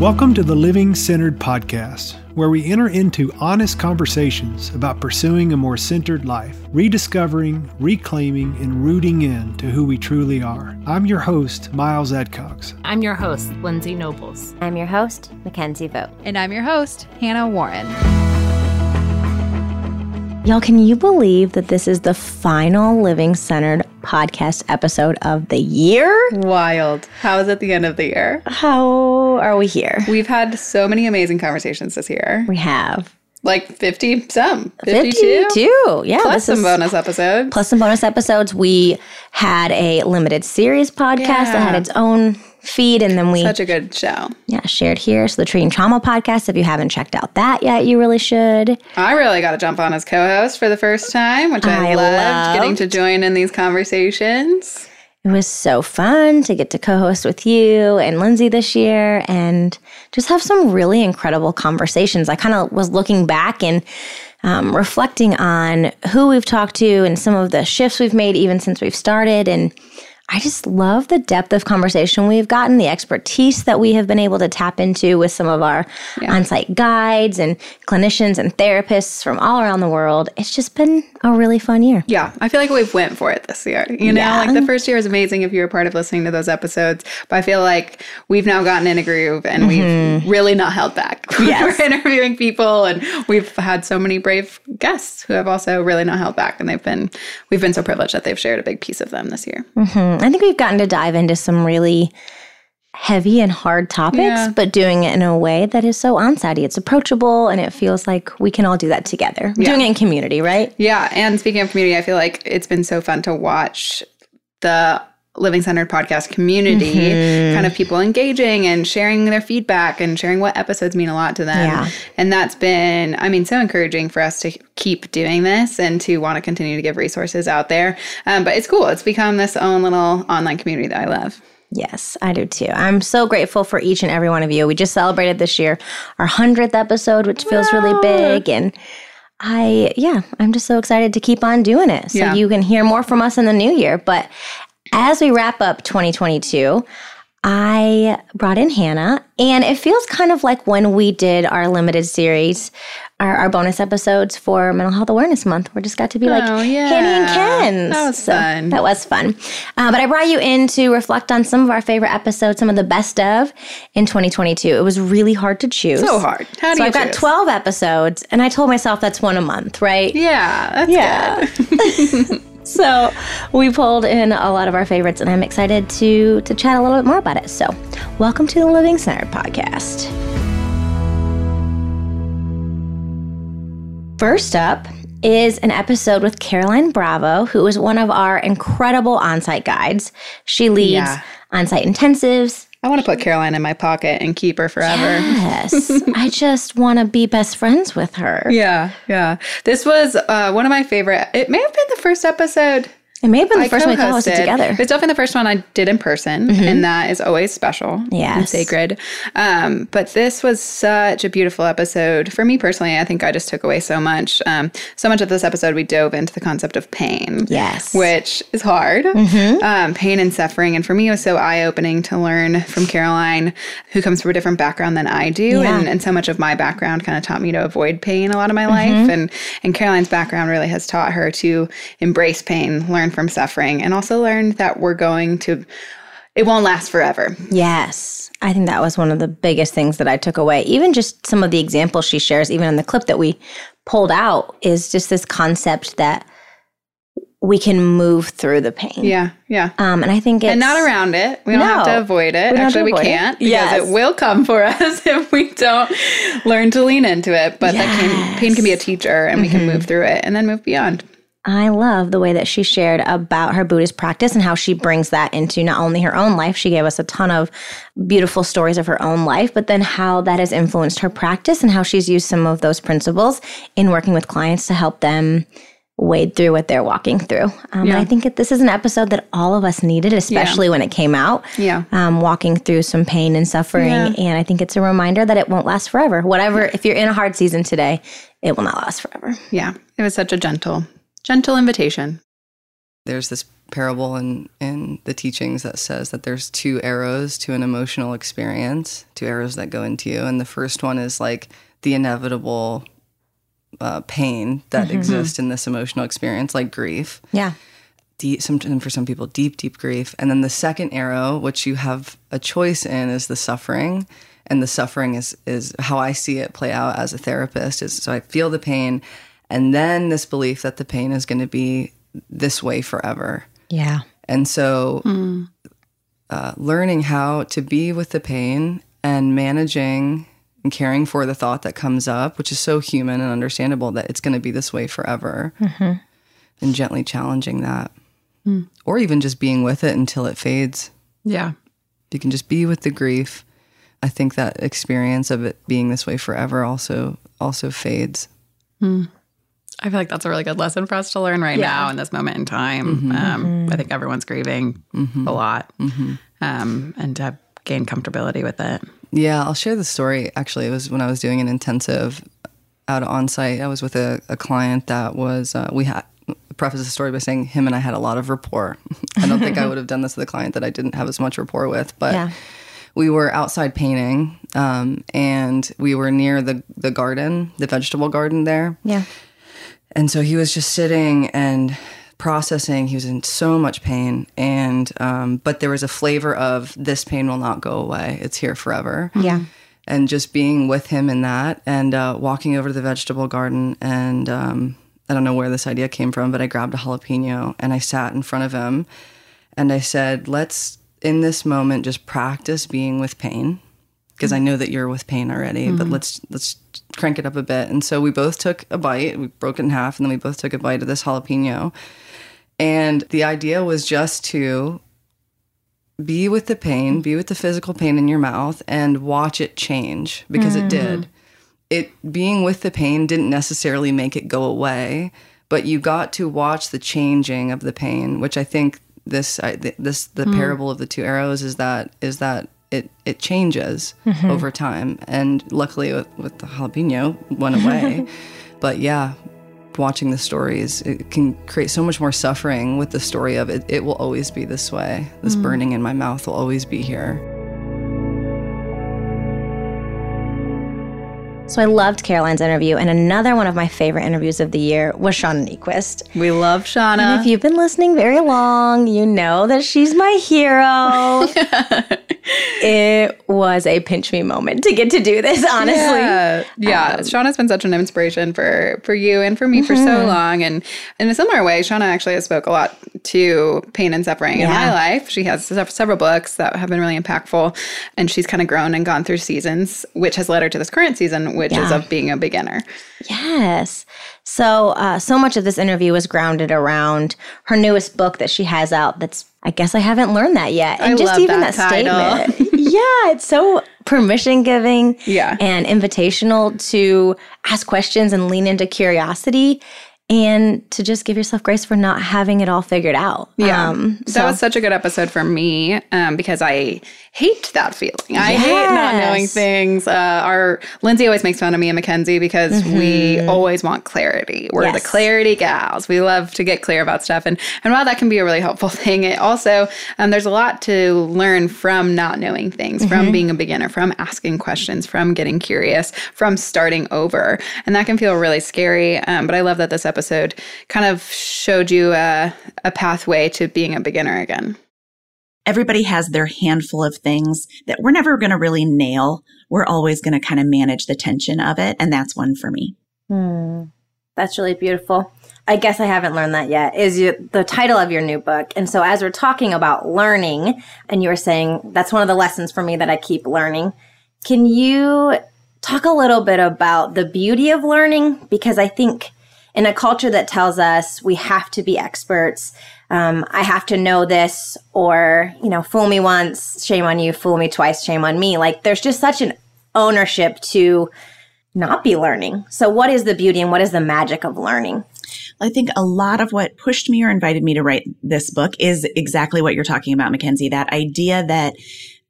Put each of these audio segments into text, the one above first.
Welcome to the Living Centered Podcast, where we enter into honest conversations about pursuing a more centered life, rediscovering, reclaiming, and rooting in to who we truly are. I'm your host, Miles Adcox. I'm your host, Lindsay Nobles. I'm your host, Mackenzie Vogt. And I'm your host, Hannah Warren. Y'all, can you believe that this is the final Living Centered podcast episode of the year? Wild. How is it the end of the year? How are we here? We've had so many amazing conversations this year. We have like 50 some 52, 52. yeah plus some is, bonus episodes plus some bonus episodes we had a limited series podcast yeah. that had its own feed and then we such a good show yeah shared here so the tree and trauma podcast if you haven't checked out that yet you really should i really got to jump on as co-host for the first time which i, I loved, loved getting to join in these conversations it was so fun to get to co host with you and Lindsay this year and just have some really incredible conversations. I kind of was looking back and um, reflecting on who we've talked to and some of the shifts we've made even since we've started. And I just love the depth of conversation we've gotten, the expertise that we have been able to tap into with some of our yeah. on site guides and clinicians and therapists from all around the world. It's just been a really fun year. Yeah, I feel like we've went for it this year. You know, yeah. like the first year was amazing if you were part of listening to those episodes, but I feel like we've now gotten in a groove and mm-hmm. we've really not held back. Yes. we're interviewing people and we've had so many brave guests who have also really not held back and they've been we've been so privileged that they've shared a big piece of them this year. Mm-hmm. I think we've gotten to dive into some really heavy and hard topics, yeah. but doing it in a way that is so onsite It's approachable and it feels like we can all do that together. Yeah. Doing it in community, right? Yeah. And speaking of community, I feel like it's been so fun to watch the living centered podcast community mm-hmm. kind of people engaging and sharing their feedback and sharing what episodes mean a lot to them yeah. and that's been i mean so encouraging for us to keep doing this and to want to continue to give resources out there um, but it's cool it's become this own little online community that i love Yes, I do too. I'm so grateful for each and every one of you. We just celebrated this year our 100th episode, which feels really big. And I, yeah, I'm just so excited to keep on doing it. So yeah. you can hear more from us in the new year. But as we wrap up 2022, I brought in Hannah, and it feels kind of like when we did our limited series, our, our bonus episodes for Mental Health Awareness Month. We just got to be like oh, yeah. Hanny and Ken. That was so fun. That was fun. Uh, but I brought you in to reflect on some of our favorite episodes, some of the best of in 2022. It was really hard to choose. So hard. How do so you I've got 12 episodes, and I told myself that's one a month, right? Yeah, that's yeah. so we pulled in a lot of our favorites, and I'm excited to to chat a little bit more about it. So, welcome to the Living Center podcast. First up is an episode with Caroline Bravo, who is one of our incredible on-site guides. She leads yeah. on-site intensives, I want to put Caroline in my pocket and keep her forever. Yes. I just want to be best friends with her. Yeah. Yeah. This was uh, one of my favorite. It may have been the first episode it may have been the I first one we co-hosted together. It's definitely the first one I did in person, mm-hmm. and that is always special yes. and sacred. Um, but this was such a beautiful episode for me personally. I think I just took away so much. Um, so much of this episode, we dove into the concept of pain, yes, which is hard. Mm-hmm. Um, pain and suffering, and for me, it was so eye opening to learn from Caroline, who comes from a different background than I do, yeah. and, and so much of my background kind of taught me to avoid pain a lot of my mm-hmm. life, and and Caroline's background really has taught her to embrace pain, learn from suffering and also learned that we're going to it won't last forever. Yes. I think that was one of the biggest things that I took away. Even just some of the examples she shares, even in the clip that we pulled out, is just this concept that we can move through the pain. Yeah, yeah. Um, and I think it's. And not around it. We don't no, have to avoid it. We Actually, we can't it. because yes. it will come for us if we don't learn to lean into it. But yes. that can, pain can be a teacher and mm-hmm. we can move mm-hmm. through it and then move beyond. I love the way that she shared about her Buddhist practice and how she brings that into not only her own life, she gave us a ton of beautiful stories of her own life, but then how that has influenced her practice and how she's used some of those principles in working with clients to help them wade through what they're walking through. Um, yeah. I think it, this is an episode that all of us needed, especially yeah. when it came out. Yeah. Um, walking through some pain and suffering. Yeah. And I think it's a reminder that it won't last forever. Whatever, if you're in a hard season today, it will not last forever. Yeah. It was such a gentle gentle invitation. There's this parable in in the teachings that says that there's two arrows to an emotional experience, two arrows that go into you, and the first one is like the inevitable uh, pain that Mm-hmm. exists in this emotional experience, like grief. Yeah. Deep, some, and for some people, deep, deep grief. And then the second arrow, which you have a choice in, is the suffering. And the suffering is is how I see it play out as a therapist. Is so I feel the pain, and then this belief that the pain is going to be this way forever. Yeah. And so, hmm. uh, learning how to be with the pain and managing and caring for the thought that comes up, which is so human and understandable that it's going to be this way forever, mm-hmm. and gently challenging that. Hmm. Or even just being with it until it fades. Yeah. You can just be with the grief. I think that experience of it being this way forever also also fades. Hmm. I feel like that's a really good lesson for us to learn right now in this moment in time. Um, I think everyone's grieving a lot, um, and to gain comfortability with it. Yeah, I'll share the story. Actually, it was when I was doing an intensive out on site. I was with a, a client that was, uh, we had, preface the story by saying him and I had a lot of rapport. I don't think I would have done this with a client that I didn't have as much rapport with, but Yeah. we were outside painting um, and we were near the, the garden, the vegetable garden there. Yeah. And so he was just sitting and processing. He was in so much pain, and um, but there was a flavor of this pain will not go away. It's here forever. Yeah. And just being with him in that, and uh, walking over to the vegetable garden, and um, I don't know where this idea came from, but I grabbed a jalapeno and I sat in front of him, and I said, "Let's in this moment just practice being with pain." because I know that you're with pain already. But let's let's crank it up a bit. And so we both took a bite. We broke it in half, and then we both took a bite of this jalapeno. And the idea was just to be with the pain, be with the physical pain in your mouth, and watch it change because it mm-hmm. did. It being with the pain didn't necessarily make it go away, but you got to watch the changing of the pain, which I think this I, this the mm. parable of the two arrows is that is that it it changes mm-hmm. over time, and luckily with, with the jalapeno went away, but yeah. Watching the stories, it can create so much more suffering with the story of it. It will always be this way. This mm. burning in my mouth will always be here. So I loved Caroline's interview, and another one of my favorite interviews of the year was Shauna Niequist. We love And Shauna. if you've been listening very long, you know that she's my hero. it was a pinch me moment to get to do this, honestly. Yeah, yeah. Shauna's been such an inspiration for for you and for me for so long. And in a similar way, Shauna actually has spoke a lot to pain and suffering in my life. She has several books that have been really impactful, and she's kind of grown and gone through seasons, which has led her to this current season, which is of being a beginner. Yes. So, uh, so much of this interview was grounded around her newest book that she has out. That's, I guess I haven't learned that yet. And I just even that that, statement. yeah, it's so permission giving Yeah. and invitational to ask questions and lean into curiosity and to just give yourself grace for not having it all figured out. Yeah. Um, that was such a good episode for me um, because I hate that feeling. I hate not knowing things. Uh, our Lindsay always makes fun of me and Mackenzie because we always want clarity. We're the Mm-hmm. Clarity gals. We love to get clear about stuff. And, and while that can be a really helpful thing, it also, um, there's a lot to learn from not knowing things, Mm-hmm. from being a beginner, from asking questions, from getting curious, from starting over. And that can feel really scary. Um, but I love that this episode kind of showed you a, a pathway to being a beginner again. everybody has their handful of things that we're never going to really nail. We're always going to kind of manage the tension of it. And that's one for me. Hmm. That's really beautiful. I guess I haven't learned that yet. Is you, the title of your new book. And so as we're talking about learning, and you were saying that's one of the lessons for me that I keep learning. Can you talk a little bit about the beauty of learning? Because I think in a culture that tells us we have to be experts, um, I have to know this, or, you know, fool me once, shame on you, fool me twice, shame on me. Like there's just such an ownership to not be learning. So, what is the beauty and what is the magic of learning? I think a lot of what pushed me or invited me to write this book is exactly what you're talking about, Mackenzie. That idea that,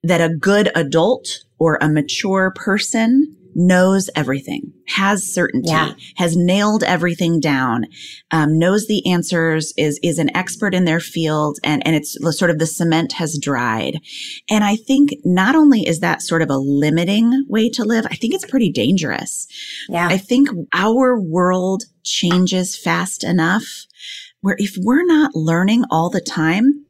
that a good adult or a mature person knows everything, has certainty, Yeah. has nailed everything down, um, knows the answers, is is an expert in their field, and and it's sort of the cement has dried. And I think not only is that sort of a limiting way to live, I think it's pretty dangerous. Yeah. I think our world changes fast enough where if we're not learning all the time,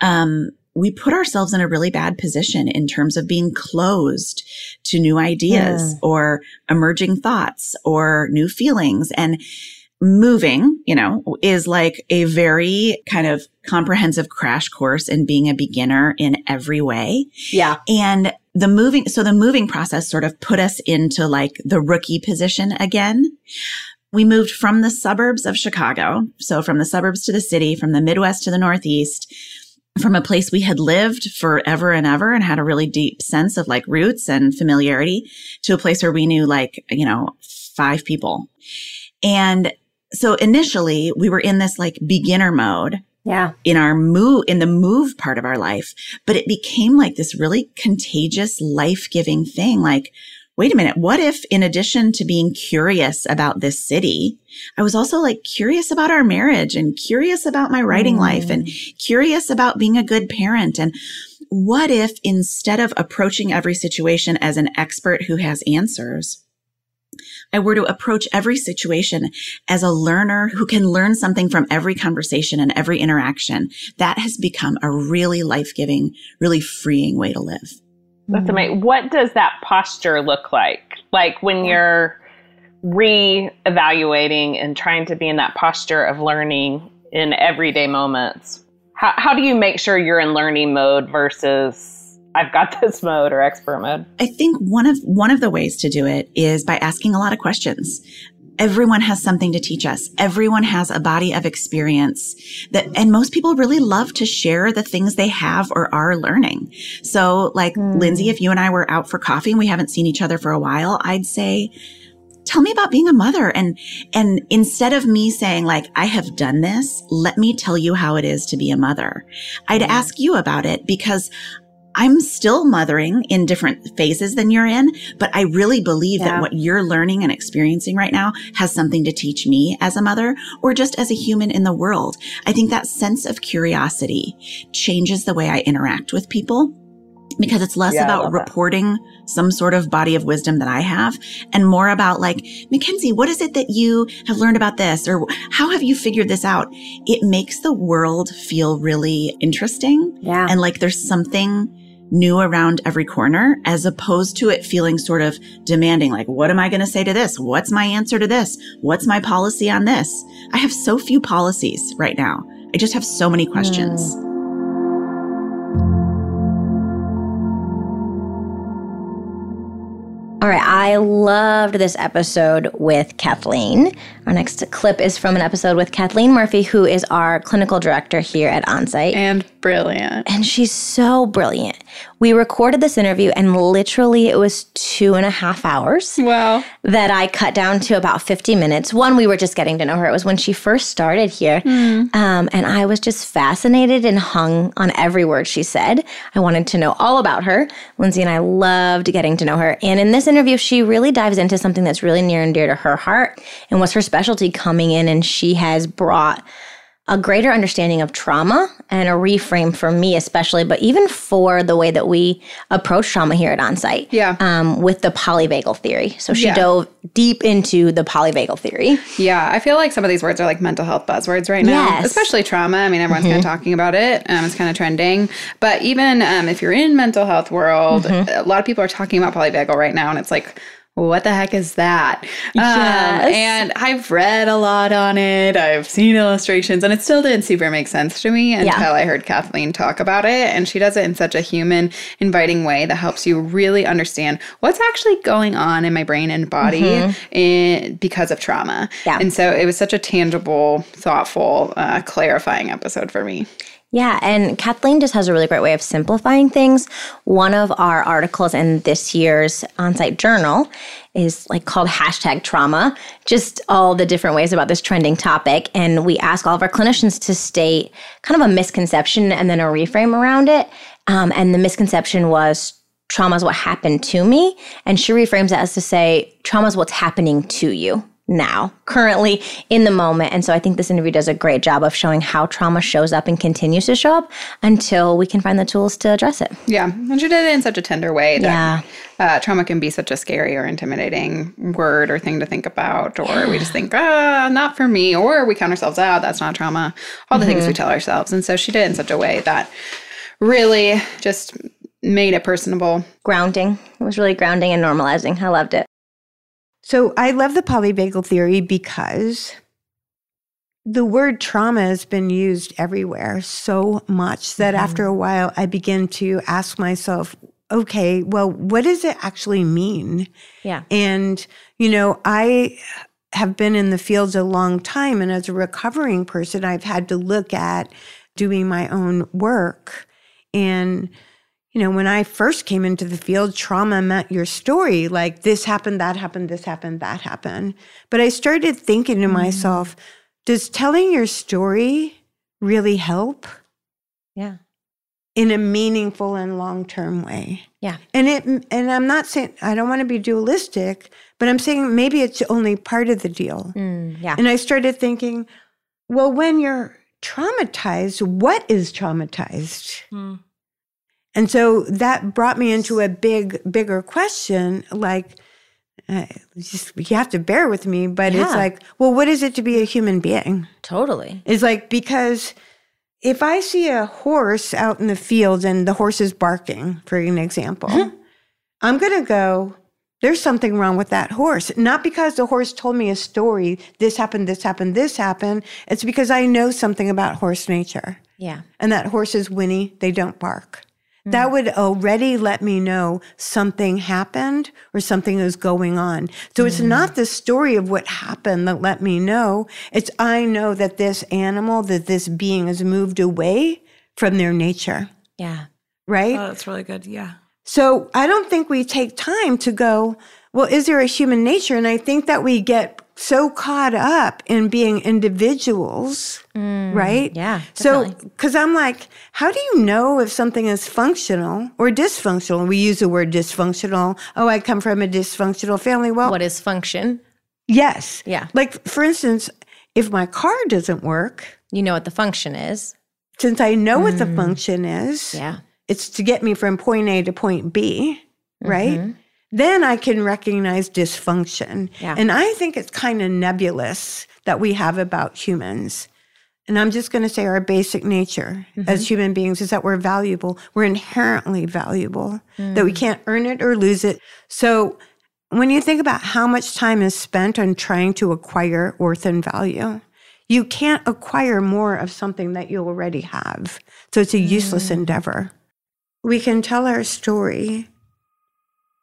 um, we put ourselves in a really bad position in terms of being closed to new ideas mm. or emerging thoughts or new feelings and moving, you know, is like a very kind of comprehensive crash course in being a beginner in every way. yeah. And the moving, so the moving process sort of put us into like the rookie position again. We moved from the suburbs of Chicago. So from the suburbs to the city, from the Midwest to the Northeast, from a place we had lived forever and ever and had a really deep sense of like roots and familiarity to a place where we knew like, you know, five people. And so initially we were in this like beginner mode Yeah. in our move in the move part of our life but it became like this really contagious life-giving thing like wait a minute what if in addition to being curious about this city i was also like curious about our marriage and curious about my writing mm. life and curious about being a good parent? And what if instead of approaching every situation as an expert who has answers I were to approach every situation as a learner who can learn something from every conversation and every interaction, that has become a really life giving, really freeing way to live. That's mm-hmm. amazing. What does that posture look like? Like when you're re-evaluating and trying to be in that posture of learning in everyday moments. How, how do you make sure you're in learning mode versus I've got this mode or expert mode? I think one of one of the ways to do it is by asking a lot of questions. Everyone has something to teach us. Everyone has a body of experience that, and most people really love to share the things they have or are learning. So like hmm. Lindsay, if you and I were out for coffee and we haven't seen each other for a while, I'd say, tell me about being a mother. And, and instead of me saying like, I have done this, let me tell you how it is to be a mother. I'd hmm. ask you about it because I'm still mothering in different phases than you're in, but I really believe Yeah. that what you're learning and experiencing right now has something to teach me as a mother or just as a human in the world. I think that sense of curiosity changes the way I interact with people because it's less Yeah, about love that. reporting some sort of body of wisdom that I have and more about like, Mackenzie, what is it that you have learned about this? Or how have you figured this out? It makes the world feel really interesting Yeah. and like there's something new around every corner as opposed to it feeling sort of demanding like what am i going to say to this? What's my answer to this? What's my policy on this? I have so few policies right now. I just have so many questions hmm. All right, I loved this episode with Kathleen. Our next clip is from an episode with Kathleen Murphy, who is our clinical director here at Onsite. And brilliant. and she's so brilliant. We recorded this interview, and literally, it was two and a half hours Wow. that I cut down to about 50 minutes. One, we were just getting to know her. It was when she first started here. Um, and I was just fascinated and hung on every word she said. I wanted to know all about her. Lindsay and I loved getting to know her. And in this interview, she really dives into something that's really near and dear to her heart and what's her specialty coming in. And she has brought a greater understanding of trauma and a reframe for me, especially, but even for the way that we approach trauma here at Onsite. Yeah. Um, with the polyvagal theory. So she Yeah. dove deep into the polyvagal theory. Yeah, I feel like some of these words are like mental health buzzwords right now, Yes. especially trauma. I mean, everyone's kind of talking about it. Um, it's kind of trending. But even um, if you're in mental health world, a lot of people are talking about polyvagal right now, and it's like, what the heck is that? Um, Yes. and I've read a lot on it. I've seen illustrations, and it still didn't super make sense to me until Yeah. I heard Kathleen talk about it. And she does it in such a human, inviting way that helps you really understand what's actually going on in my brain and body in, because of trauma. Yeah. And so it was such a tangible, thoughtful, uh, clarifying episode for me. Yeah, and Kathleen just has a really great way of simplifying things. One of our articles in this year's on-site journal is like called hashtag trauma, just all the different ways about this trending topic. And we ask all of our clinicians to state kind of a misconception and then a reframe around it. Um, and the misconception was trauma is what happened to me. And she reframes it as to say, trauma is what's happening to you now, currently in the moment. And so I think this interview does a great job of showing how trauma shows up and continues to show up until we can find the tools to address it. Yeah. And she did it in such a tender way that yeah. uh, trauma can be such a scary or intimidating word or thing to think about. Or yeah. we just think, ah, not for me. Or we count ourselves out. That's not trauma. All the mm-hmm. things we tell ourselves. And so she did it in such a way that really just made it personable. Grounding. It was really grounding and normalizing. I loved it. So I love the polyvagal theory because the word trauma has been used everywhere so much that mm-hmm. after a while I begin to ask myself, okay, well, what does it actually mean? Yeah. And, you know, I have been in the fields a long time. And as a recovering person, I've had to look at doing my own work and you know, when I first came into the field, trauma meant your story like this happened, that happened, this happened, that happened. But I started thinking to mm. myself, does telling your story really help? Yeah. In a meaningful and long term way. Yeah. And it and I'm not saying I don't want to be dualistic, but I'm saying maybe it's only part of the deal. Mm, yeah. And I started thinking, well, when you're traumatized, what is traumatized? Mm. And so that brought me into a big, bigger question like, uh, just, you have to bear with me, but yeah. it's like, well, what is it to be a human being? Totally. It's like, because if I see a horse out in the field and the horse is barking, for an example, mm-hmm. I'm going to go, there's something wrong with that horse. Not because the horse told me a story, this happened, this happened, this happened. It's because I know something about horse nature. Yeah. And that horse is whinny, they don't bark. That would already let me know something happened or something is going on. So mm. it's not the story of what happened that let me know. It's I know that this animal, that this being has moved away from their nature. Yeah. Right? Oh, that's really good. Yeah. So I don't think we take time to go, well, is there a human nature? And I think that we get so caught up in being individuals, mm, right? Yeah. Definitely. So, because I'm like, how do you know if something is functional or dysfunctional? We use the word dysfunctional. Oh, I come from a dysfunctional family. Well, what is function? Yes. Yeah. Like, for instance, if my car doesn't work, you know what the function is. Since I know mm. what the mm. function is, yeah, it's to get me from point A to point B, right? Mm-hmm then I can recognize dysfunction. Yeah. And I think it's kind of nebulous that we have about humans. And I'm just going to say our basic nature mm-hmm. as human beings is that we're valuable. We're inherently valuable, mm. that we mm. can't earn it or lose it. So when you think about how much time is spent on trying to acquire worth and value, you can't acquire more of something that you already have. So it's a useless mm. endeavor. We can tell our story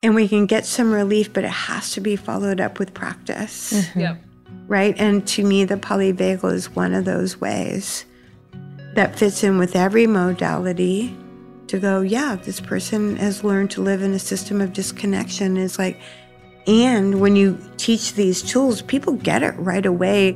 and we can get some relief, but it has to be followed up with practice. Mm-hmm. Yep. Right. And to me, the polyvagal is one of those ways that fits in with every modality to go, yeah, this person has learned to live in a system of disconnection. Is like, and when you teach these tools, people get it right away.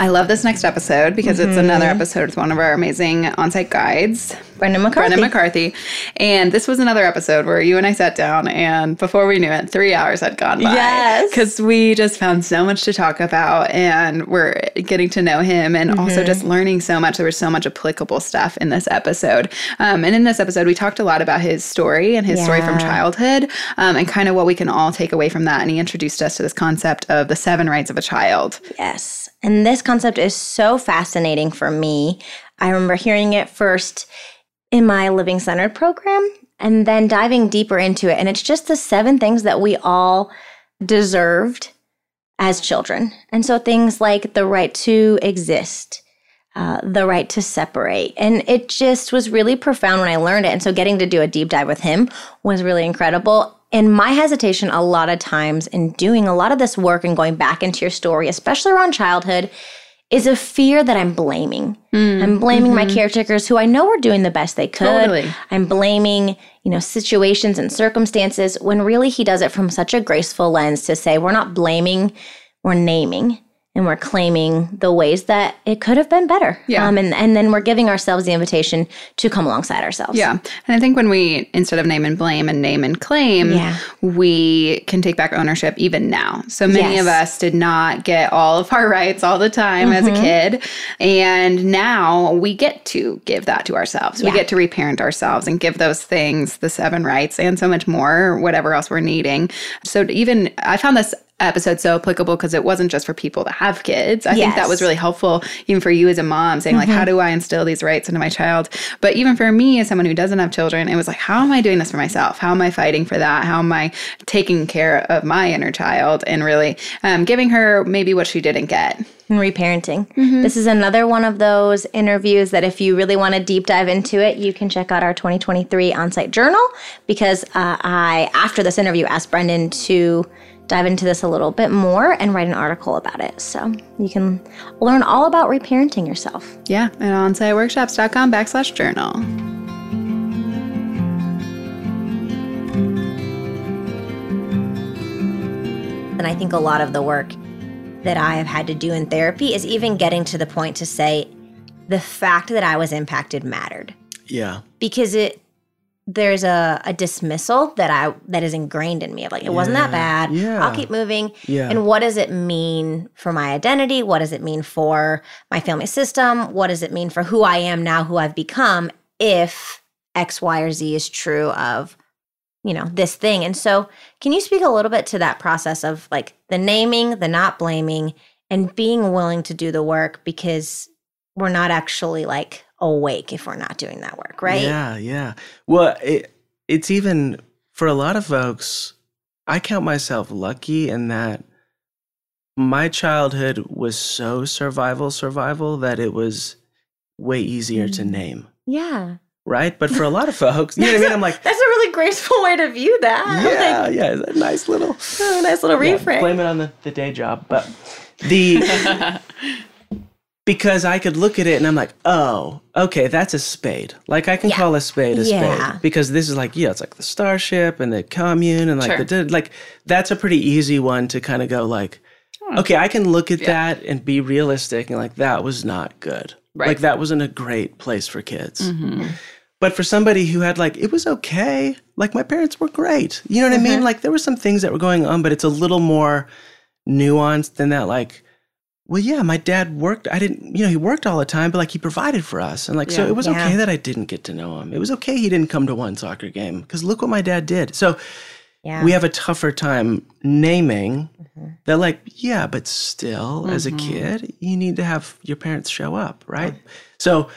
I love this next episode because mm-hmm. it's another episode with one of our amazing on site guides, Brendan McCarthy. Brendan McCarthy. And this was another episode where you and I sat down, and before we knew it, three hours had gone by. Yes. Because we just found so much to talk about, and we're getting to know him and mm-hmm. also just learning so much. There was so much applicable stuff in this episode. Um, and in this episode, we talked a lot about his story and his yeah. story from childhood um, and kind of what we can all take away from that. And he introduced us to this concept of the seven rights of a child. Yes. And this concept is so fascinating for me. I remember hearing it first in my Living Centered program and then diving deeper into it. And it's just the seven things that we all deserved as children. And so things like the right to exist, uh, the right to separate. And it just was really profound when I learned it. And so getting to do a deep dive with him was really incredible. And my hesitation, a lot of times, in doing a lot of this work and going back into your story, especially around childhood, is a fear that I'm blaming. Mm, I'm blaming mm-hmm. my caretakers who I know were doing the best they could. Totally. I'm blaming, you know, situations and circumstances when really he does it from such a graceful lens to say, we're not blaming, we're naming. And we're claiming the ways that it could have been better. Yeah. Um, and, and then we're giving ourselves the invitation to come alongside ourselves. Yeah. And I think when we, instead of name and blame and name and claim, Yeah. we can take back ownership even now. So many Yes. of us did not get all of our rights all the time as a Mm-hmm. kid. And now we get to give that to ourselves. We get to reparent ourselves and give those things the seven rights and so much more, whatever else we're needing. So even, I found this episode so applicable because it wasn't just for people that have kids. I think that was really helpful even for you as a mom saying like how do I instill these rights into my child? But even for me as someone who doesn't have children, it was like how am I doing this for myself? How am I fighting for that? How am I taking care of my inner child and really um, giving her maybe what she didn't get? and reparenting. This is another one of those interviews that if you really want to deep dive into it, you can check out our 2023 on-site journal because uh, I, after this interview, asked Brendan to dive into this a little bit more and write an article about it. So you can learn all about reparenting yourself. Yeah, at onsiteworkshops.com backslash journal. And I think a lot of the work that I have had to do in therapy is even getting to the point to say the fact that I was impacted mattered. Yeah. because it there's a, a dismissal that I that is ingrained in me of like it wasn't that bad. yeah. I'll keep moving. Yeah. And what does it mean for my identity? What does it mean for my family system? What does it mean for who I am now, who I've become if X, Y, or Z is true of, you know, this thing. And so can you speak a little bit to that process of like the naming, the not blaming, and being willing to do the work because we're not actually like awake if we're not doing that work, right? Yeah, yeah. Well, it, it's even for a lot of folks, I count myself lucky in that my childhood was so survival, survival that it was way easier to Mm. name, Yeah. right? But for a lot of folks, you know what I mean? I'm like, That's a really graceful way to view that. Yeah, like, yeah, it's a nice little oh, nice little Yeah, reframe. blame it on the, the day job. But the because I could look at it and I'm like, oh, okay, that's a spade. Like I can Yeah. call a spade a Yeah. spade because this is like, yeah, it's like the starship and the commune and like Sure. the like that's a pretty easy one to kind of go like, okay, I can look at that and be realistic and like that was not good. Right. Like that wasn't a great place for kids. Mm-hmm. But for somebody who had like, it was okay. Like my parents were great. You know what I Mm-hmm. mean? Like there were some things that were going on, but it's a little more nuanced than that. Like, well, yeah, my dad worked. I didn't, you know, he worked all the time, but like he provided for us. And like, so it was Yeah. okay that I didn't get to know him. It was okay he didn't come to one soccer game because look what my dad did. So yeah. we have a tougher time naming Mm-hmm. that, like, yeah, but still, as a mm-hmm. kid, you need to have your parents show up, right? So,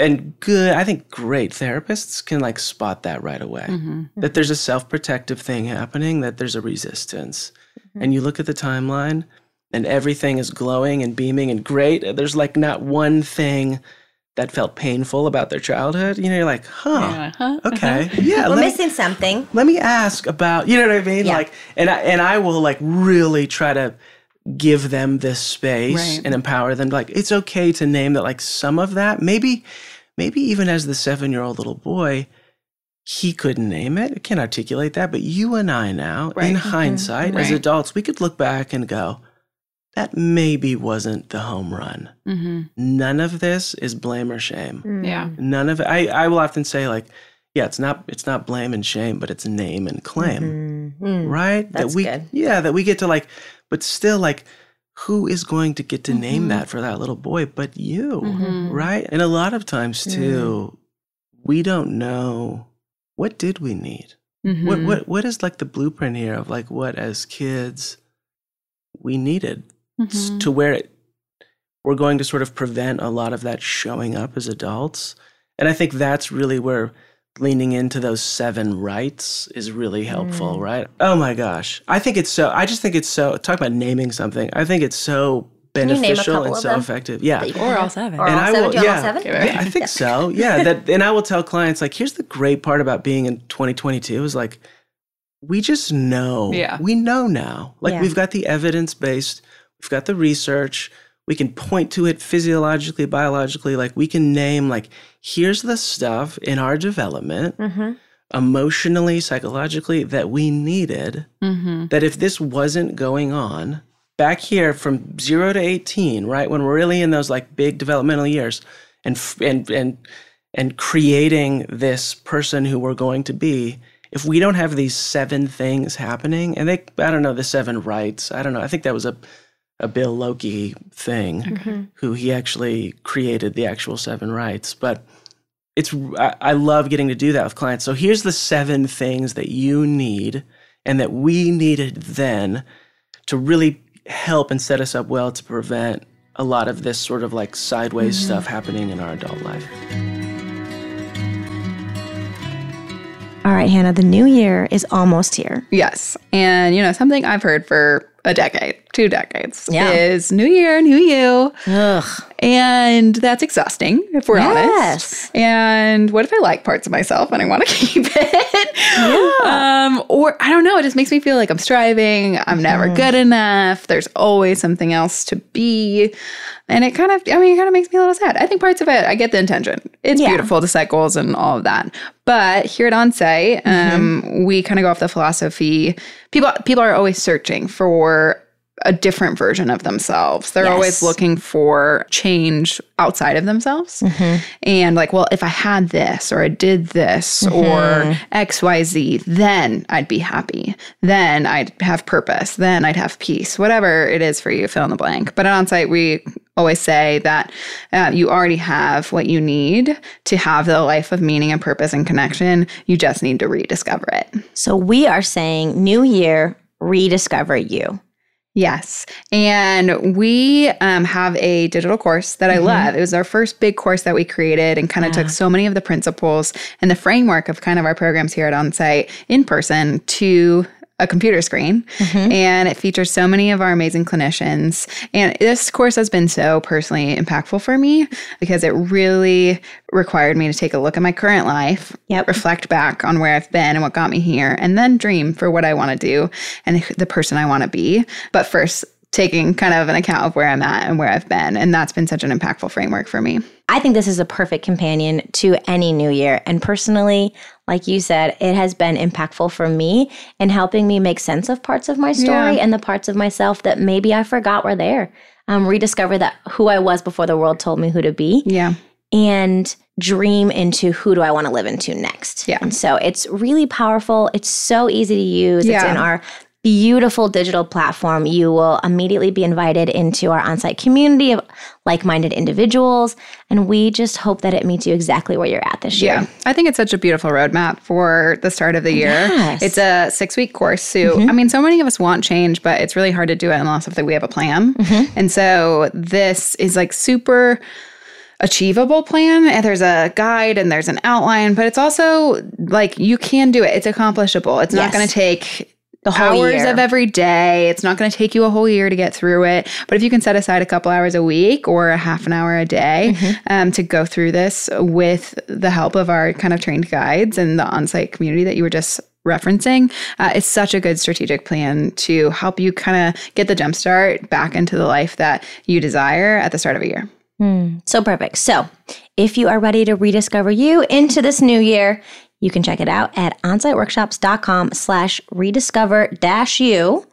and good, I think great therapists can like spot that right away mm-hmm. that there's a mm-hmm. self protective thing happening, that there's a resistance. And you look at the timeline and everything is glowing and beaming and great. There's like not one thing that felt painful about their childhood. You know, you're like, huh, okay, yeah, We're let me- missing something. let me ask about you know what I mean? Yeah. Like and I and I will like really try to give them this space Right. and empower them like it's okay to name that like some of that maybe maybe even as the 7-year-old little boy he couldn't name it, can't articulate that, but you and I now Right. in Mhm. hindsight as adults we could look back and go that maybe wasn't the home run. Mm-hmm. None of this is blame or shame. Yeah. none of it. I, I will often say like yeah it's not it's not blame and shame but it's name and claim. Mm, right? That's that we good. yeah that we get to like but still like who is going to get to name that for that little boy but you? Mhm. right? And a lot of times too we don't know what did we need? Mm-hmm. what what what is like the blueprint here of like what as kids we needed? s- Mm-hmm. to where it, we're going to sort of prevent a lot of that showing up as adults. And I think that's really where leaning into those seven rights is really helpful, right? Oh my gosh. I think it's so, I just think it's so, talk about naming something. I think it's so you name a beneficial and so effective. Yeah. That you can Or all seven. Or And all I seven? will- Do you want all seven? Yeah, I think so. Yeah, that and I will tell clients like here's the great part about being in 2022 is like we just know. Yeah. We know now. Like Yeah. we've got the evidence based, we've got the research, we can point to it physiologically, biologically, like we can name like here's the stuff in our development Mm-hmm. emotionally, psychologically that we needed Mm-hmm. that if this wasn't going on, back here from zero to 18, right? When we're really in those like big developmental years and, and, and, and creating this person who we're going to be, if we don't have these seven things happening, and they, I don't know, the seven rights, I don't know, I think that was a, a Bill Loki thing, mm-hmm. who he actually created the actual seven rights. But it's, I, I love getting to do that with clients. So here's the seven things that you need and that we needed then to really help and set us up well to prevent a lot of this sort of like sideways mm-hmm. stuff happening in our adult life. All right, Hannah, the new year is almost here. Yes. And, you know, something I've heard for a decade, two decades, yeah. is new year, new you. Ugh. And that's exhausting, if we're yes. honest. And what if I like parts of myself and I want to keep it? Yeah. Um, or I don't know, it just makes me feel like I'm striving. I'm mm-hmm. never good enough. There's always something else to be. And it kind of, I mean, it kind of makes me a little sad. I think parts of it, I get the intention. It's yeah. beautiful, the cycles and all of that. But here at Onsite, um, mm-hmm. we kind of go off the philosophy. People, people are always searching for a different version of themselves. They're yes. always looking for change outside of themselves. Mm-hmm. And like, well, if I had this or I did this mm-hmm. or XYZ, then I'd be happy. Then I'd have purpose. Then I'd have peace. Whatever it is for you, fill in the blank. But at Onsite, we always say that uh, you already have what you need to have the life of meaning and purpose and connection. You just need to rediscover it. So we are saying, new year, rediscover you. Yes. And we um, have a digital course that I mm-hmm. love. It was our first big course that we created and kind of yeah. took so many of the principles and the framework of kind of our programs here at Onsite in person to a computer screen mm-hmm. and it features so many of our amazing clinicians. And this course has been so personally impactful for me because it really required me to take a look at my current life, yep. reflect back on where I've been and what got me here, and then dream for what I want to do and the person I want to be. But first, taking kind of an account of where I'm at and where I've been. And that's been such an impactful framework for me. I think this is a perfect companion to any new year. And personally, like you said, it has been impactful for me in helping me make sense of parts of my story yeah. and the parts of myself that maybe I forgot were there. Um, rediscover that who I was before the world told me who to be. Yeah. And dream into who do I want to live into next. Yeah. And so it's really powerful. It's so easy to use. Yeah. It's in our beautiful digital platform, you will immediately be invited into our Onsite community of like minded individuals. And we just hope that it meets you exactly where you're at this year. Yeah, I think it's such a beautiful roadmap for the start of the year. Yes. It's a six week course. So, mm-hmm. I mean, so many of us want change, but it's really hard to do it unless if we have a plan. Mm-hmm. And so this is like super achievable plan and there's a guide and there's an outline but it's also like you can do it it's accomplishable it's yes. not going to take the whole hours year. of every day. It's not going to take you a whole year to get through it. But if you can set aside a couple hours a week or a half an hour a day mm-hmm. um, to go through this with the help of our kind of trained guides and the Onsite community that you were just referencing, uh, it's such a good strategic plan to help you kind of get the jumpstart back into the life that you desire at the start of a year. Mm, so perfect. So, if you are ready to rediscover you into this new year, you can check it out at onsiteworkshops.com slash rediscover dash you.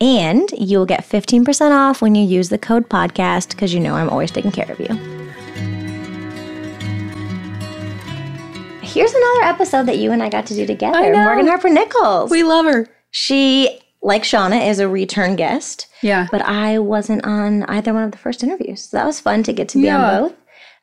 And you'll get 15% off when you use the code podcast because you know I'm always taking care of you. Here's another episode that you and I got to do together. Morgan Harper Nichols. We love her. She, like Shauna, is a return guest. Yeah. But I wasn't on either one of the first interviews. So that was fun to get to be yeah. on both.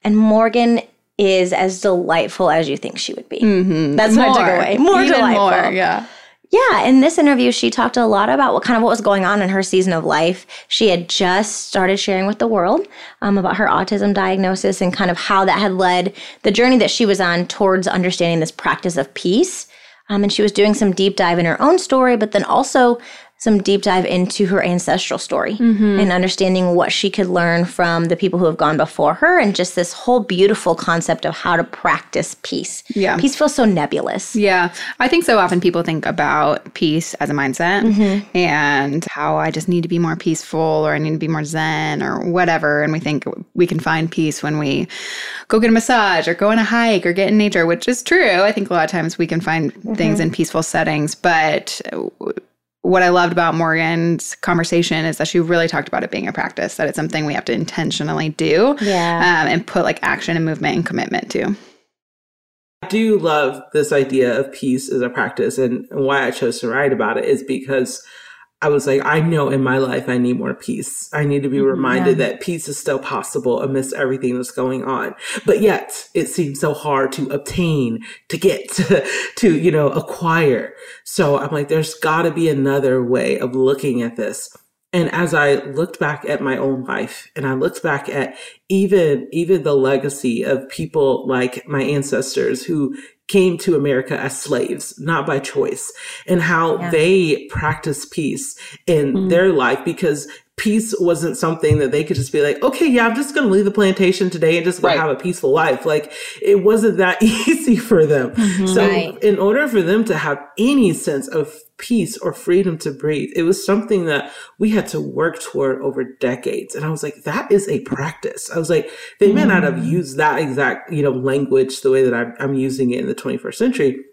And Morgan is as delightful as you think she would be. Mm-hmm. That's more, my takeaway. More Even delightful. More, yeah. Yeah, in this interview, she talked a lot about what kind of what was going on in her season of life. She had just started sharing with the world um, about her autism diagnosis and kind of how that had led the journey that she was on towards understanding this practice of peace. Um, and she was doing some deep dive in her own story, but then also some deep dive into her ancestral story mm-hmm. and understanding what she could learn from the people who have gone before her and just this whole beautiful concept of how to practice peace. Yeah. Peace feels so nebulous. Yeah. I think so often people think about peace as a mindset mm-hmm. and how I just need to be more peaceful or I need to be more zen or whatever. And we think we can find peace when we go get a massage or go on a hike or get in nature, which is true. I think a lot of times we can find mm-hmm. things in peaceful settings, but what I loved about Morgan's conversation is that she really talked about it being a practice, that it's something we have to intentionally do Yeah. um, and put like action and movement and commitment to. I do love this idea of peace as a practice, and why I chose to write about it is because I was like, I know in my life I need more peace. I need to be mm-hmm. reminded that peace is still possible amidst everything that's going on. But yet it seems so hard to obtain, to get, to, to you know, acquire. So I'm like, there's got to be another way of looking at this. And as I looked back at my own life and I looked back at even, even the legacy of people like my ancestors who came to America as slaves, not by choice, and how Yeah. they practice peace in mm-hmm. their life because peace wasn't something that they could just be like, okay, yeah, I'm just going to leave the plantation today and just go Right. have a peaceful life. Like it wasn't that easy for them. Mm-hmm. So Right. in order for them to have any sense of peace or freedom to breathe, it was something that we had to work toward over decades. And I was like, that is a practice. I was like, they may not have mm-hmm. used that exact, you know, language the way that I'm, I'm using it in the 21st century.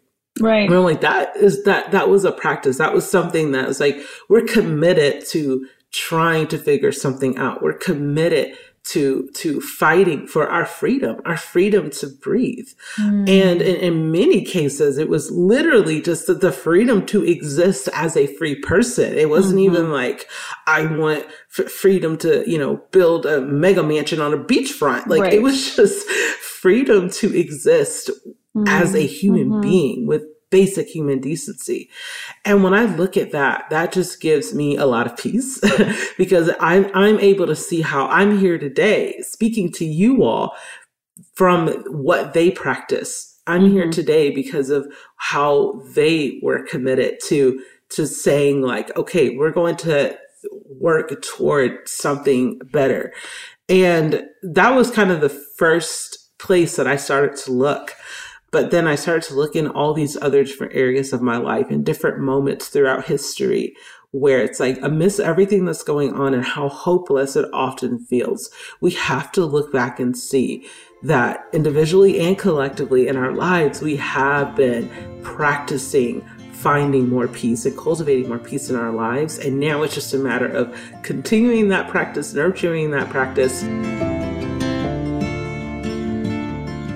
Right. And I'm like, that is that that was a practice. That was something that was like, we're committed to trying to figure something out. We're committed to to fighting for our freedom, our freedom to breathe. And hmm. in, in many cases, it was literally just the, the freedom to exist as a free person. It wasn't mm-hmm. even like I want f- freedom to, you know, build a mega mansion on a beachfront. Like Right. it was just freedom to exist as a mm-hmm. human mm-hmm. being with basic human decency. And when I look at that, that just gives me a lot of peace because I'm I'm able to see how I'm here today speaking to you all from what they practice. I'm here mm-hmm. today because of how they were committed to to saying like, okay, we're going to work toward something better. And that was kind of the first place that I started to look. But then I started to look in all these other different areas of my life and different moments throughout history where it's like amidst everything that's going on and how hopeless it often feels, we have to look back and see that individually and collectively in our lives, we have been practicing finding more peace and cultivating more peace in our lives. And now it's just a matter of continuing that practice, nurturing that practice.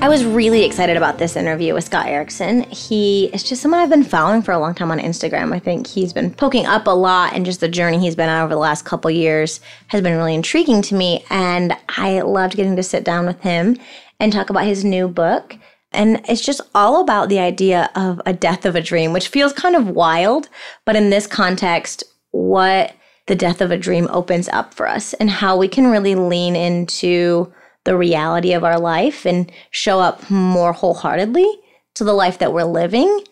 I was really excited about this interview with Scott Erickson. He is just someone I've been following for a long time on Instagram. I think he's been poking up a lot, and just the journey he's been on over the last couple years has been really intriguing to me. And I loved getting to sit down with him and talk about his new book. And it's just all about the idea of a death of a dream, which feels kind of wild, but in this context, what the death of a dream opens up for us and how we can really lean into the reality of our life and show up more wholeheartedly to the life that we're living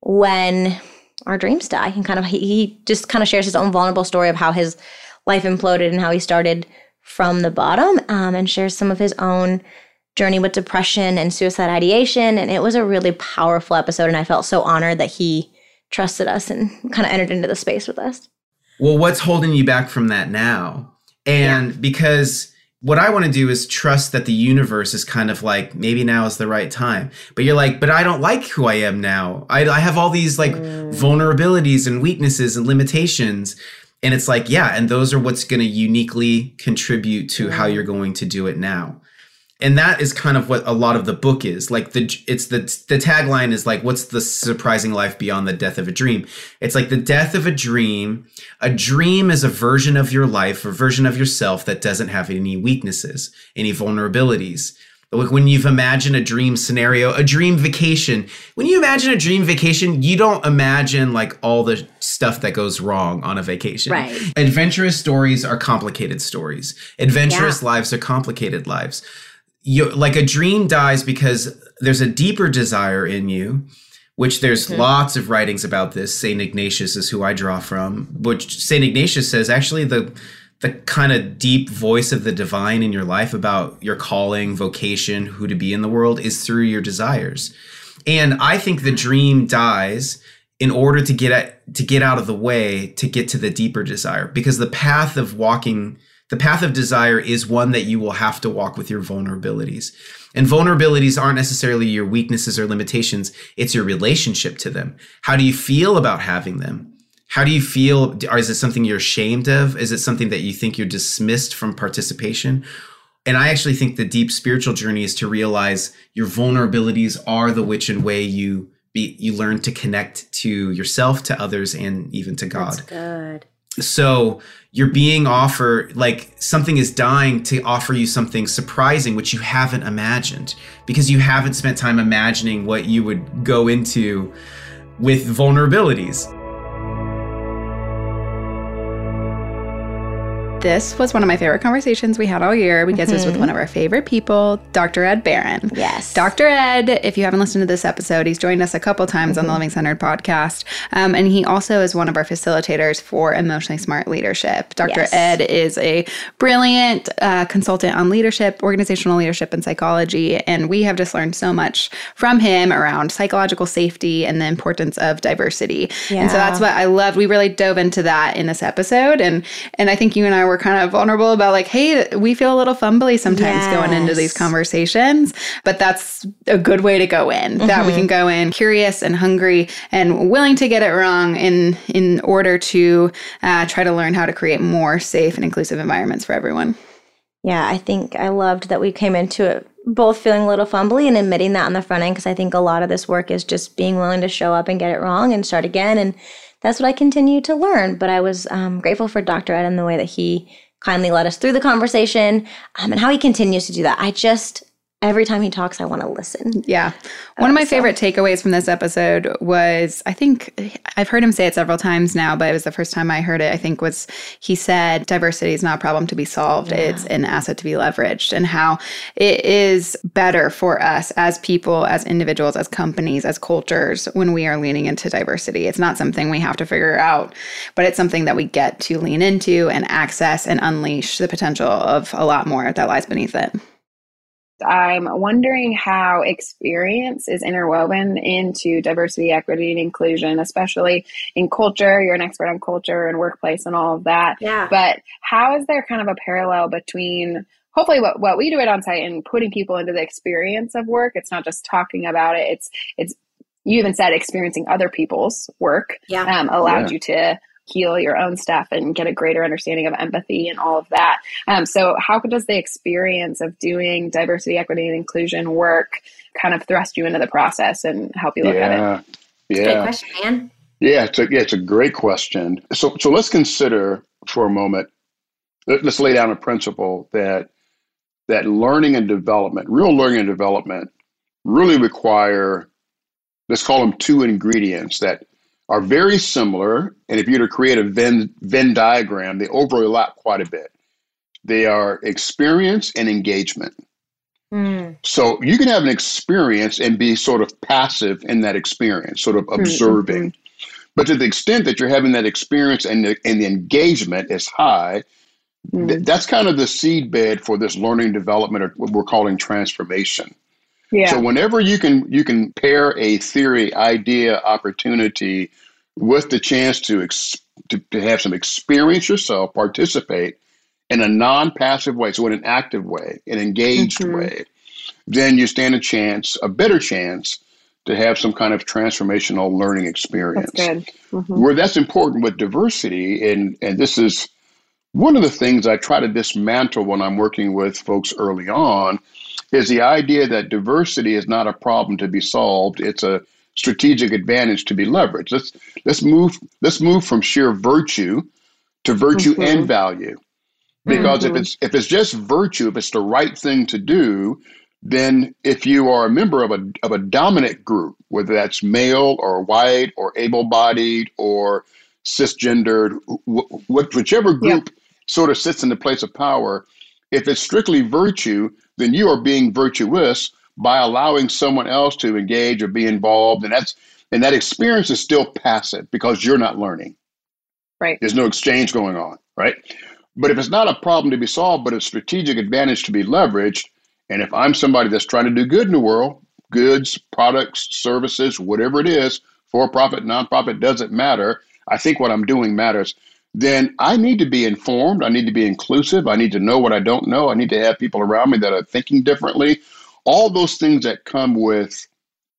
when our dreams die. And kind of, he, he just kind of shares his own vulnerable story of how his life imploded and how he started from the bottom um, and shares some of his own journey with depression and suicide ideation. And it was a really powerful episode. And I felt so honored that he trusted us and kind of entered into the space with us. Well, what's holding you back from that now? And because what I want to do is trust that the universe is kind of like maybe now is the right time. But you're like, but I don't like who I am now. I, I have all these like mm. vulnerabilities and weaknesses and limitations. And it's like, yeah, and those are what's going to uniquely contribute to how mm. you're going to do it now. And that is kind of what a lot of the book is. Like the it's the the tagline is like what's the surprising life beyond the death of a dream? It's like the death of a dream. A dream is a version of your life, a version of yourself that doesn't have any weaknesses, any vulnerabilities. Like when you've imagined a dream scenario, a dream vacation, when you imagine a dream vacation, you don't imagine like all the stuff that goes wrong on a vacation. Right. Adventurous stories are complicated stories. Adventurous lives are complicated lives. You like a dream dies because there's a deeper desire in you, which there's mm-hmm. lots of writings about this. Saint Ignatius is who I draw from, which Saint Ignatius says actually the the kind of deep voice of the divine in your life about your calling, vocation, who to be in the world is through your desires. And I think the dream dies in order to get at, to get out of the way to get to the deeper desire because the path of walking the path of desire is one that you will have to walk with your vulnerabilities. And vulnerabilities aren't necessarily your weaknesses or limitations, it's your relationship to them. How do you feel about having them? how do you feel or is it something you're ashamed of is it something that you think you're dismissed from participation and i actually think the deep spiritual journey is to realize your vulnerabilities are the which and way you be you learn to connect to yourself to others and even to god That's good. So you're being offered like something is dying to offer you something surprising which you haven't imagined because you haven't spent time imagining what you would go into with vulnerabilities This was one of my favorite conversations we had all year because mm-hmm. it was with one of our favorite people, Dr. Ed Barron. Yes. Dr. Ed, if you haven't listened to this episode, he's joined us a couple times mm-hmm. on the Living Centered podcast. Um, and he also is one of our facilitators for Emotionally Smart Leadership. Dr. Yes. Ed is a brilliant uh, consultant on leadership, organizational leadership, and psychology. And we have just learned so much from him around psychological safety and the importance of diversity. Yeah. And so that's what I loved. We really dove into that in this episode. And, and I think you and I were kind of vulnerable about like, hey, we feel a little fumbly sometimes yes. going into these conversations, but that's a good way to go in. Mm-hmm. That we mm-hmm. can go in curious and hungry and willing to get it wrong in in order to uh, try to learn how to create more safe and inclusive environments for everyone. Yeah, I think I loved that we came into it both feeling a little fumbly and admitting that on the front end because I think a lot of this work is just being willing to show up and get it wrong and start again and that's what I continue to learn. But I was um, grateful for Dr. Ed and the way that he kindly led us through the conversation um, and how he continues to do that. I just every time he talks, I want to listen. Yeah. One uh, of my so. favorite takeaways from this episode was I think I've heard him say it several times now, but it was the first time I heard it, I think, was he said diversity is not a problem to be solved, yeah. it's an asset to be leveraged, and how it is better for us as people, as individuals, as companies, as cultures when we are leaning into diversity. It's not something we have to figure out, but it's something that we get to lean into and access and unleash the potential of a lot more that lies beneath it. I'm wondering how experience is interwoven into diversity, equity, and inclusion, especially in culture. You're an expert on culture and workplace and all of that. Yeah. But how is there kind of a parallel between hopefully what, what we do at onsite and putting people into the experience of work? It's not just talking about it. It's it's you even said experiencing other people's work yeah. um, allowed yeah. you to heal your own stuff and get a greater understanding of empathy and all of that. Um, so, how does the experience of doing diversity, equity, and inclusion work kind of thrust you into the process and help you look yeah. at it? Yeah, Good question, man. Yeah, it's a, yeah, it's a great question. So, so let's consider for a moment. Let, let's lay down a principle that that learning and development, real learning and development, really require let's call them two ingredients that are very similar. And if you were to create a Venn, Venn diagram, they overlap quite a bit. They are experience and engagement. Mm. So you can have an experience and be sort of passive in that experience, sort of hmm, observing. Mm-hmm. But to the extent that you're having that experience and the, and the engagement is high, mm. th- that's kind of the seed bed for this learning development or what we're calling transformation. Yeah. So whenever you can you can pair a theory, idea, opportunity with the chance to, ex- to, to have some experience yourself, participate in a non-passive way, so in an active way, an engaged mm-hmm. way, then you stand a chance, a better chance to have some kind of transformational learning experience. That's good. Mm-hmm. Where that's important with diversity, and and this is one of the things I try to dismantle when I'm working with folks early on is the idea that diversity is not a problem to be solved. It's a strategic advantage to be leveraged. Let's let's move let's move from sheer virtue to virtue mm-hmm. and value. Because mm-hmm. if it's if it's just virtue, if it's the right thing to do, then if you are a member of a of a dominant group, whether that's male or white or able-bodied or cisgendered, wh- whichever group sort of sits in the place of power, if it's strictly virtue, then you are being virtuous by allowing someone else to engage or be involved. And that's and that experience is still passive because you're not learning. Right. There's no exchange going on, right? But if it's not a problem to be solved, but a strategic advantage to be leveraged, and if I'm somebody that's trying to do good in the world, goods, products, services, whatever it is, for profit, nonprofit, doesn't matter. I think what I'm doing matters then I need to be informed. I need to be inclusive. I need to know what I don't know. I need to have people around me that are thinking differently. All those things that come with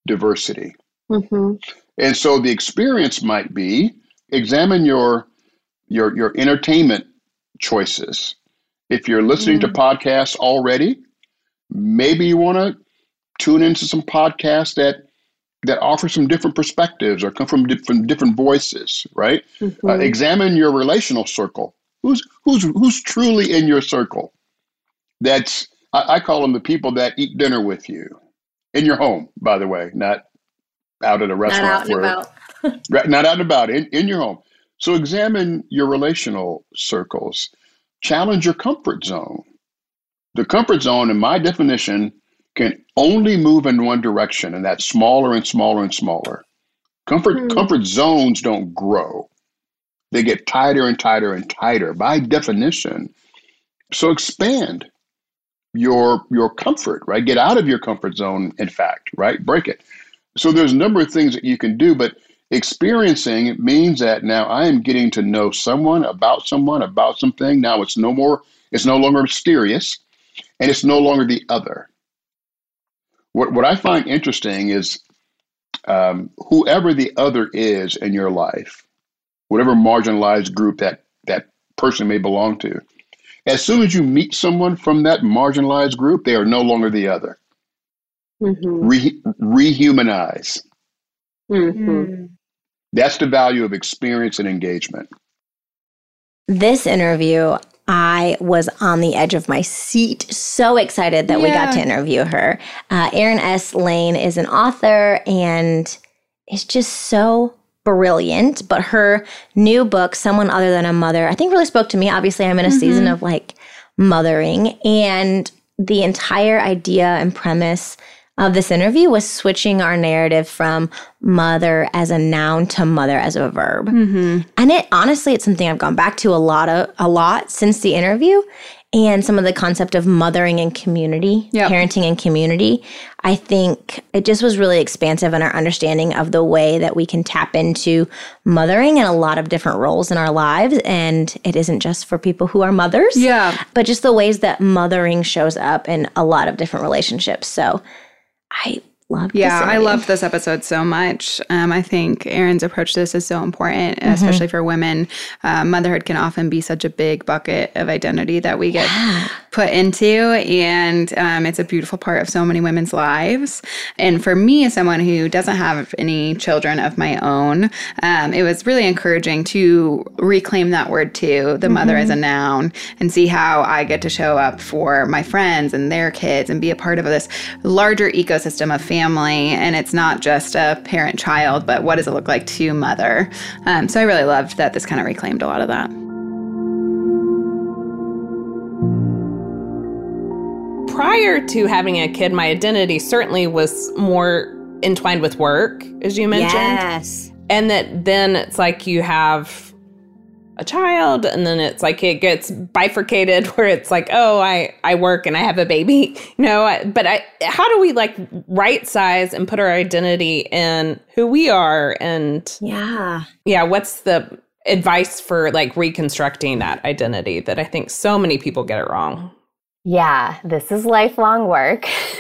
diversity. Mm-hmm. And so the experience might be examine your your your entertainment choices. If you're listening mm. to podcasts already, maybe you want to tune into some podcasts that that offer some different perspectives or come from different different voices, right? Mm-hmm. Uh, examine your relational circle. Who's who's who's truly in your circle? That's I, I call them the people that eat dinner with you in your home. By the way, not out at a restaurant. Not out and about. not out and about. In in your home. So examine your relational circles. Challenge your comfort zone. The comfort zone, in my definition, can only move in one direction, and that's smaller and smaller and smaller. Comfort mm. comfort zones don't grow; they get tighter and tighter and tighter by definition. So expand your your comfort, right? Get out of your comfort zone. In fact, right? Break it. So there's a number of things that you can do, but experiencing means that now I am getting to know someone about someone about something. Now it's no more. It's no longer mysterious, and it's no longer the other what, what I find interesting is um, whoever the other is in your life, whatever marginalized group that that person may belong to, as soon as you meet someone from that marginalized group, they are no longer the other. Mm-hmm. Re- rehumanize. Mm-hmm. That's the value of experience and engagement. This interview, I was on the edge of my seat, so excited that yeah. we got to interview her. Uh, Erin S. Lane is an author and is just so brilliant. But her new book, Someone Other Than a Mother, I think really spoke to me. Obviously, I'm in a mm-hmm. season of like mothering, and the entire idea and premise of this interview was switching our narrative from mother as a noun to mother as a verb. Mm-hmm. And it honestly, it's something I've gone back to a lot of a lot since the interview. And some of the concept of mothering and community, yep. parenting and community. I think it just was really expansive in our understanding of the way that we can tap into mothering and a lot of different roles in our lives. And it isn't just for people who are mothers. Yeah. But just the ways that mothering shows up in a lot of different relationships. So I love this. yeah i love this episode so much um, i think erin's approach to this is so important mm-hmm. especially for women uh, motherhood can often be such a big bucket of identity that we get yeah. Put into and um, it's a beautiful part of so many women's lives and for me as someone who doesn't have any children of my own um, it was really encouraging to reclaim that word too the mm-hmm. mother as a noun and see how i get to show up for my friends and their kids and be a part of this larger ecosystem of family family and it's not just a parent child, but what does it look like to mother? Um, so I really loved that this kind of reclaimed a lot of that. Prior to having a kid, my identity certainly was more entwined with work, as you mentioned. Yes. And that then it's like you have a child and then it's like it gets bifurcated where it's like oh i i work and i have a baby you know but i how do we like right size and put our identity in who we are and yeah yeah what's the advice for like reconstructing that identity that i think so many people get it wrong yeah, this is lifelong work.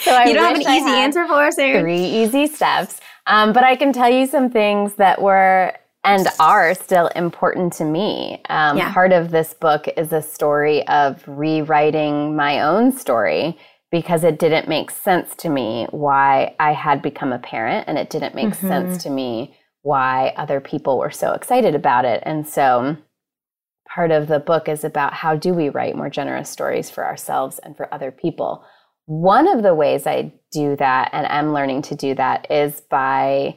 so I you don't have an easy answer for us, Erin? Three easy steps. Um, but I can tell you some things that were and are still important to me. Um, yeah. Part of this book is a story of rewriting my own story because it didn't make sense to me why I had become a parent, and it didn't make mm-hmm. sense to me why other people were so excited about it. And so part of the book is about how do we write more generous stories for ourselves and for other people. One of the ways I do that, and I'm learning to do that, is by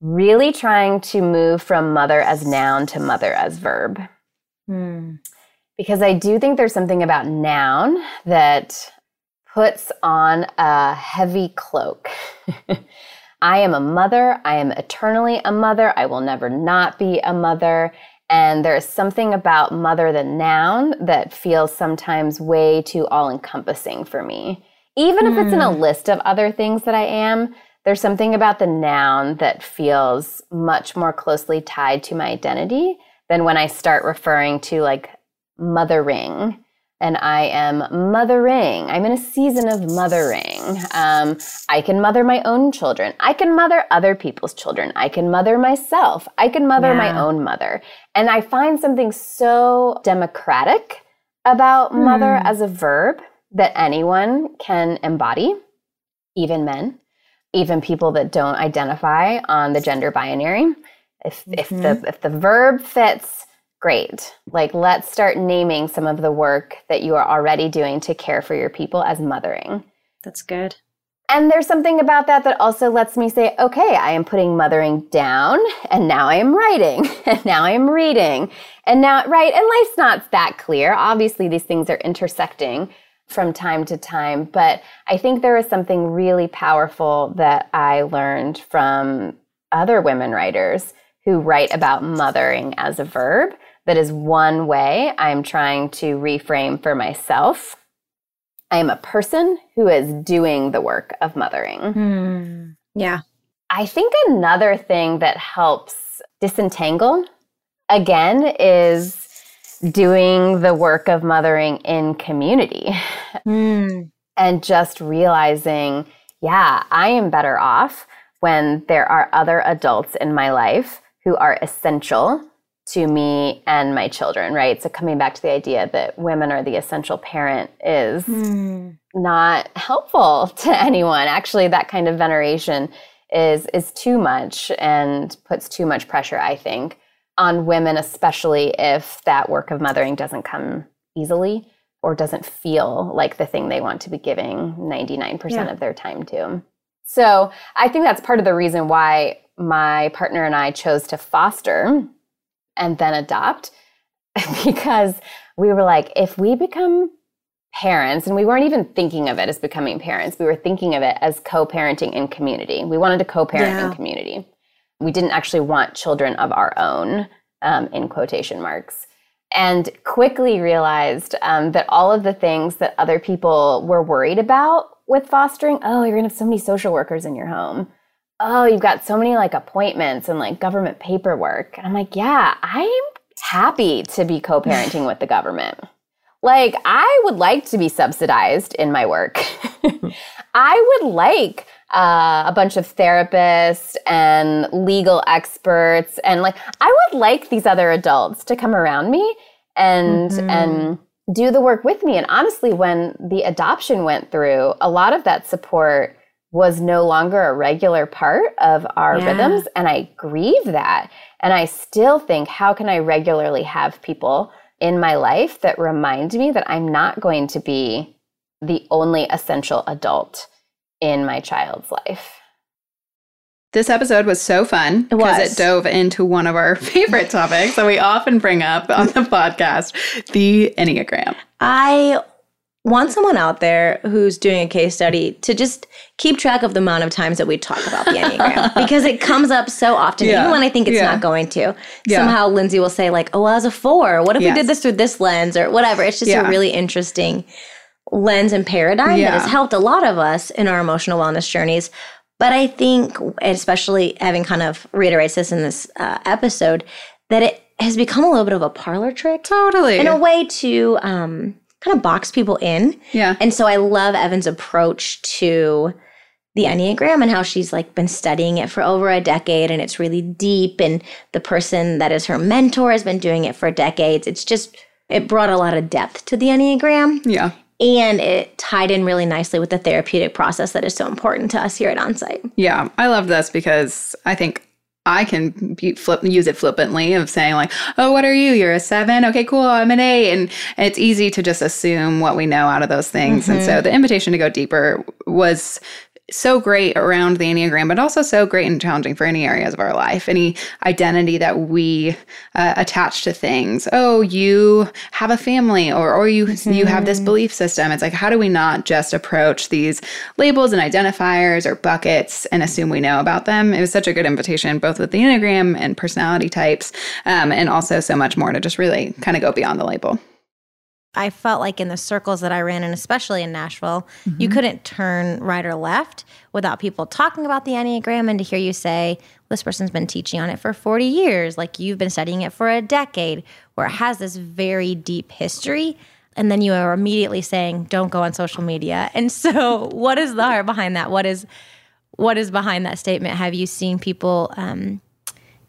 really trying to move from mother as noun to mother as verb. Hmm. Because I do think there's something about noun that puts on a heavy cloak. I am a mother. I am eternally a mother. I will never not be a mother. And there's something about mother, the noun, that feels sometimes way too all encompassing for me. Even if it's in a hmm. list of other things that I am, there's something about the noun that feels much more closely tied to my identity than when I start referring to like mothering. And I am mothering. I'm in a season of mothering. Um, I can mother my own children. I can mother other people's children. I can mother myself. I can mother yeah. my own mother. And I find something so democratic about mm. mother as a verb that anyone can embody, even men, even people that don't identify on the gender binary. If, mm-hmm. if the if the verb fits, great. Like, let's start naming some of the work that you are already doing to care for your people as mothering. That's good. And there's something about that that also lets me say, okay, I am putting mothering down, and now I am writing, and now I am reading, and now, right? And life's not that clear. Obviously, these things are intersecting from time to time, but I think there is something really powerful that I learned from other women writers who write about mothering as a verb that is one way I'm trying to reframe for myself. I am a person who is doing the work of mothering. Mm, yeah. I think another thing that helps disentangle, again, is doing the work of mothering in community mm. and just realizing, yeah, I am better off when there are other adults in my life who are essential to me and my children, right? So coming back to the idea that women are the essential parent is mm. not helpful to anyone. Actually, that kind of veneration is is too much and puts too much pressure, I think, on women, especially if that work of mothering doesn't come easily or doesn't feel like the thing they want to be giving 99% yeah. of their time to. So, I think that's part of the reason why my partner and I chose to foster and then adopt because we were like, if we become parents, and we weren't even thinking of it as becoming parents, we were thinking of it as co parenting in community. We wanted to co parent yeah. in community. We didn't actually want children of our own, um, in quotation marks. And quickly realized um, that all of the things that other people were worried about with fostering oh, you're going to have so many social workers in your home oh, you've got so many like appointments and like government paperwork. And I'm like, yeah, I'm happy to be co parenting with the government. Like, I would like to be subsidized in my work. I would like uh, a bunch of therapists and legal experts, and like, I would like these other adults to come around me and mm-hmm. and do the work with me. And honestly, when the adoption went through, a lot of that support was no longer a regular part of our yeah. rhythms. And I grieve that. And I still think, how can I regularly have people in my life that remind me that I'm not going to be the only essential adult in my child's life? This episode was so fun because it, it, dove into one of our favorite topics that we often bring up on the podcast the Enneagram. I want someone out there who's doing a case study to just keep track of the amount of times that we talk about the Enneagram because it comes up so often, yeah. even when I think it's yeah. not going to. Yeah. Somehow Lindsay will say, like, oh, as a four, what if yes. we did this through this lens or whatever? It's just a really interesting lens and paradigm that has helped a lot of us in our emotional wellness journeys. But I think, especially having kind of reiterates this in this uh, episode, that it has become a little bit of a parlor trick. Totally. In a way to um, kind of box people in. Yeah. And so I love Evan's approach to the Enneagram and how she's like been studying it for over a decade and it's really deep. And the person that is her mentor has been doing it for decades. It's just, it brought a lot of depth to the Enneagram. Yeah. And it tied in really nicely with the therapeutic process that is so important to us here at Onsite. Yeah, I love this because I think I can be flip, use it flippantly of saying like, "Oh, what are you? You're a seven. Okay, cool. I'm an eight. And, and it's easy to just assume what we know out of those things. Mm-hmm. And so mm-hmm. the invitation to go deeper was so great around the Enneagram, but also so great and challenging for any areas of our life, any identity that we uh, attach to things. Oh, you have a family, or or you mm-hmm. you have this mm-hmm. belief system. It's like how do we not just approach these labels and identifiers or buckets and assume we know about them? It was such a good invitation, both with the Enneagram and personality types, um, and also so much more to just really kind of go beyond the label. I felt like in the circles that I ran in, especially in Nashville, mm-hmm. you couldn't turn right or left without people talking about the Enneagram and to hear you say, this person's been teaching on it for 40 years, like you've been studying it for a decade, where it has this very deep history. and then you are immediately saying don't go on social media and so what is the heart behind that what is what is behind that statement have you seen people um,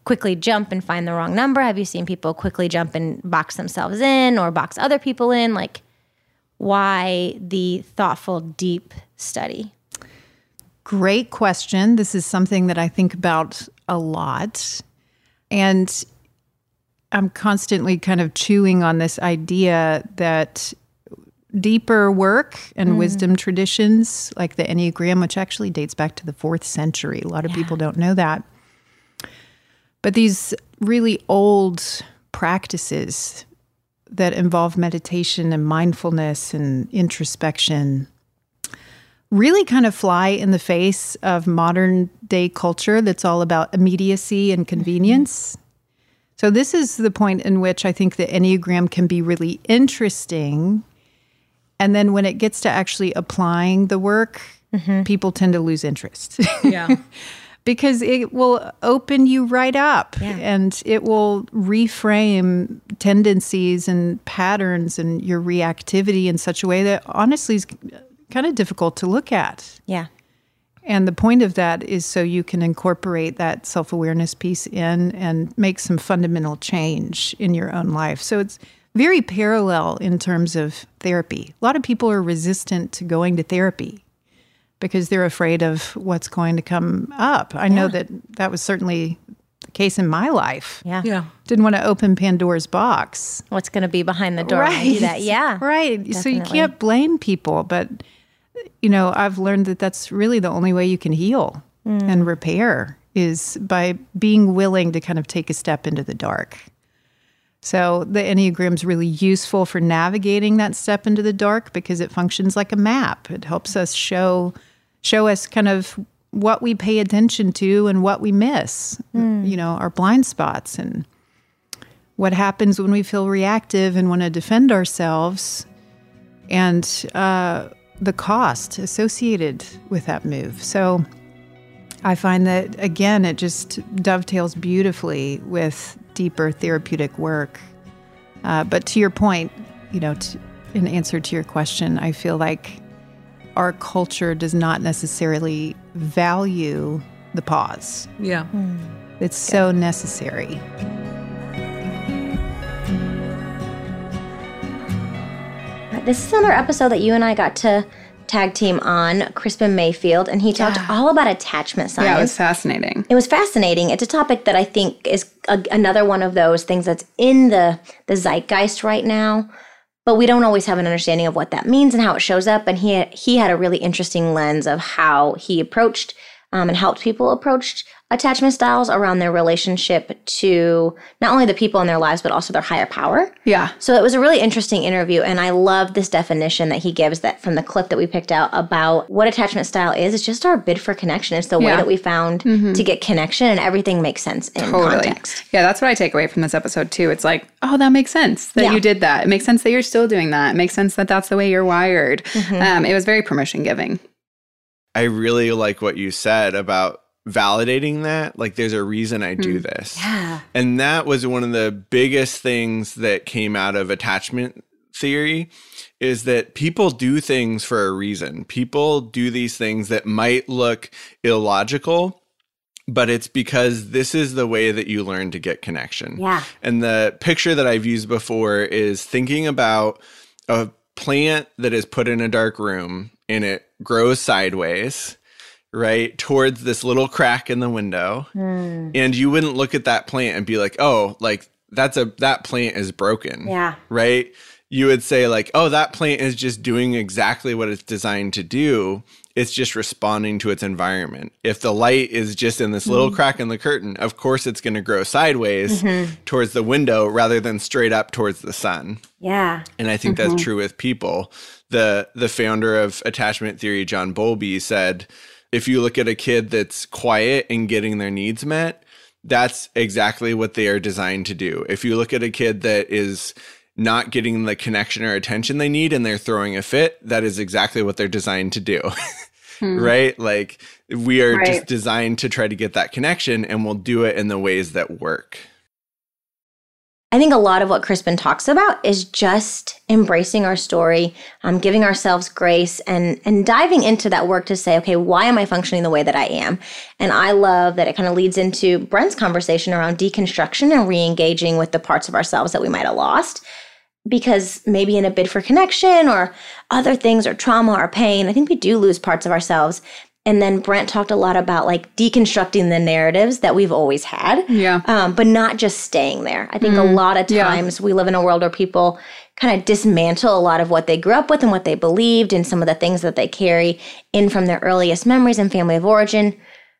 quickly jump and find the wrong number have you seen people quickly jump and box themselves in or box other people in like why the thoughtful deep study great question this is something that i think about a lot and I'm constantly kind of chewing on this idea that deeper work and mm. wisdom traditions like the Enneagram, which actually dates back to the fourth century. A lot of yeah. people don't know that. But these really old practices that involve meditation and mindfulness and introspection really kind of fly in the face of modern day culture that's all about immediacy and convenience. So, this is the point in which I think the Enneagram can be really interesting. And then when it gets to actually applying the work, mm-hmm. people tend to lose interest. Yeah. because it will open you right up yeah. and it will reframe tendencies and patterns and your reactivity in such a way that honestly is kind of difficult to look at. Yeah. And the point of that is so you can incorporate that self awareness piece in and make some fundamental change in your own life. So it's very parallel in terms of therapy. A lot of people are resistant to going to therapy because they're afraid of what's going to come up. I yeah. know that that was certainly the case in my life. Yeah. Yeah. Didn't want to open Pandora's box. What's going to be behind the door? Right. That. Yeah. Right. Definitely. So you can't blame people, but you know, I've learned that that's really the only way you can heal mm. and repair is by being willing to kind of take a step into the dark. So the Enneagram is really useful for navigating that step into the dark because it functions like a map. It helps us show show us kind of what we pay attention to and what we miss. Mm. You know, our blind spots and what happens when we feel reactive and want to defend ourselves. And uh, the cost associated with that move. So I find that, again, it just dovetails beautifully with deeper therapeutic work. Uh, but to your point, you know, to, in answer to your question, I feel like our culture does not necessarily value the pause. Yeah. Mm. It's so necessary. This is another episode that you and I got to tag team on, Crispin Mayfield, and he talked yeah. all about attachment science. Yeah, it was fascinating. It was fascinating. It's a topic that I think is a, another one of those things that's in the the zeitgeist right now, but we don't always have an understanding of what that means and how it shows up. And he he had a really interesting lens of how he approached um, and helped people approach attachment styles around their relationship to not only the people in their lives but also their higher power. Yeah. So it was a really interesting interview and I love this definition that he gives that from the clip that we picked out about what attachment style is. It's just our bid for connection. It's the yeah. way that we found mm-hmm. to get connection and everything makes sense in totally. context. Yeah, that's what I take away from this episode too. It's like, oh, that makes sense that yeah. you did that. It makes sense that you're still doing that. It makes sense that that's the way you're wired. Mm-hmm. Um, it was very permission giving. I really like what you said about validating that. Like there's a reason i do hmm. this. Yeah. And that was one of the biggest things that came out of attachment theory is that people do things for a reason. People do these things that might look illogical but it's because this is the way that you learn to get connection. Yeah. And the picture that i've used before is thinking about a plant that is put in a dark room and it grows sideways right towards this little crack in the window. Mm. and you wouldn't look at that plant and be like oh like that's a that plant is broken. Yeah. Right? You would say like oh that plant is just doing exactly what it's designed to do. It's just responding to its environment. If the light is just in this little mm. crack in the curtain of course it's going to grow sideways mm-hmm. towards the window rather than straight up towards the sun. Yeah. And i think mm-hmm. that's true with people the the founder of attachment theory john bowlby said if you look at a kid that's quiet and getting their needs met, that's exactly what they are designed to do. If you look at a kid that is not getting the connection or attention they need and they're throwing a fit, that is exactly what they're designed to do. hmm. Right? Like we are right. just designed to try to get that connection and we'll do it in the ways that work. I think a lot of what Crispin talks about is just embracing our story, um, giving ourselves grace, and and diving into that work to say, okay, why am I functioning the way that I am? And I love that it kind of leads into Brent's conversation around deconstruction and re-engaging with the parts of ourselves that we might have lost. Because maybe in a bid for connection or other things or trauma or pain, I think we do lose parts of ourselves. And then Brent talked a lot about like deconstructing the narratives that we've always had. Yeah. Um, but not just staying there. I think mm, a lot of times yeah. we live in a world where people kind of dismantle a lot of what they grew up with and what they believed and some of the things that they carry in from their earliest memories and family of origin.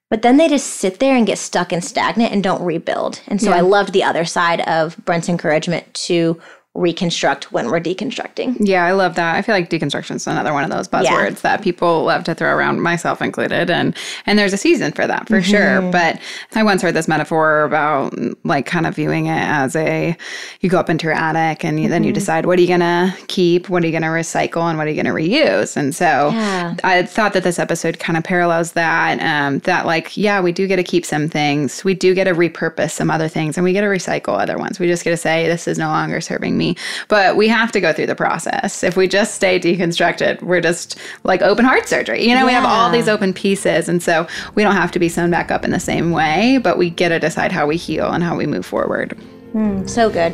But then they just sit there and get stuck and stagnant and don't rebuild. And so yeah. I loved the other side of Brent's encouragement to reconstruct when we're deconstructing. Yeah, I love that. I feel like deconstruction is another one of those buzzwords yeah. that people love to throw around, myself included. And and there's a season for that for mm-hmm. sure. But I once heard this metaphor about like kind of viewing it as a you go up into your attic and you, mm-hmm. then you mm-hmm. decide what are you gonna keep, what are you gonna recycle, and what are you gonna reuse. And so yeah. I thought that this episode kind of parallels that. Um, that like yeah, we do get to keep some things, we do get to repurpose some other things, and we get to recycle other ones. We just get to say this is no longer serving me me. But we have to go through the process. If we just stay deconstructed, we're just like open heart surgery. You know, yeah. we have all these open pieces. And so we don't have to be sewn back up in the same way, but we get to decide how we heal and how we move forward. Mm, so good.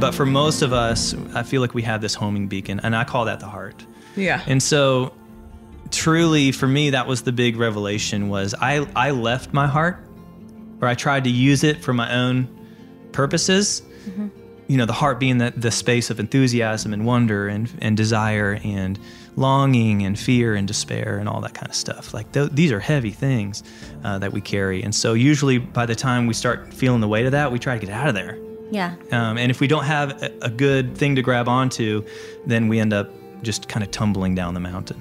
But for most of us, I feel like we have this homing beacon, and I call that the heart. Yeah. And so truly for me that was the big revelation was I I left my heart or I tried to use it for my own purposes. Mm-hmm. You know, the heart being the, the space of enthusiasm and wonder and, and desire and longing and fear and despair and all that kind of stuff. Like th- these are heavy things uh, that we carry. And so usually by the time we start feeling the weight of that, we try to get out of there. Yeah. Um, and if we don't have a, a good thing to grab onto, then we end up just kind of tumbling down the mountain.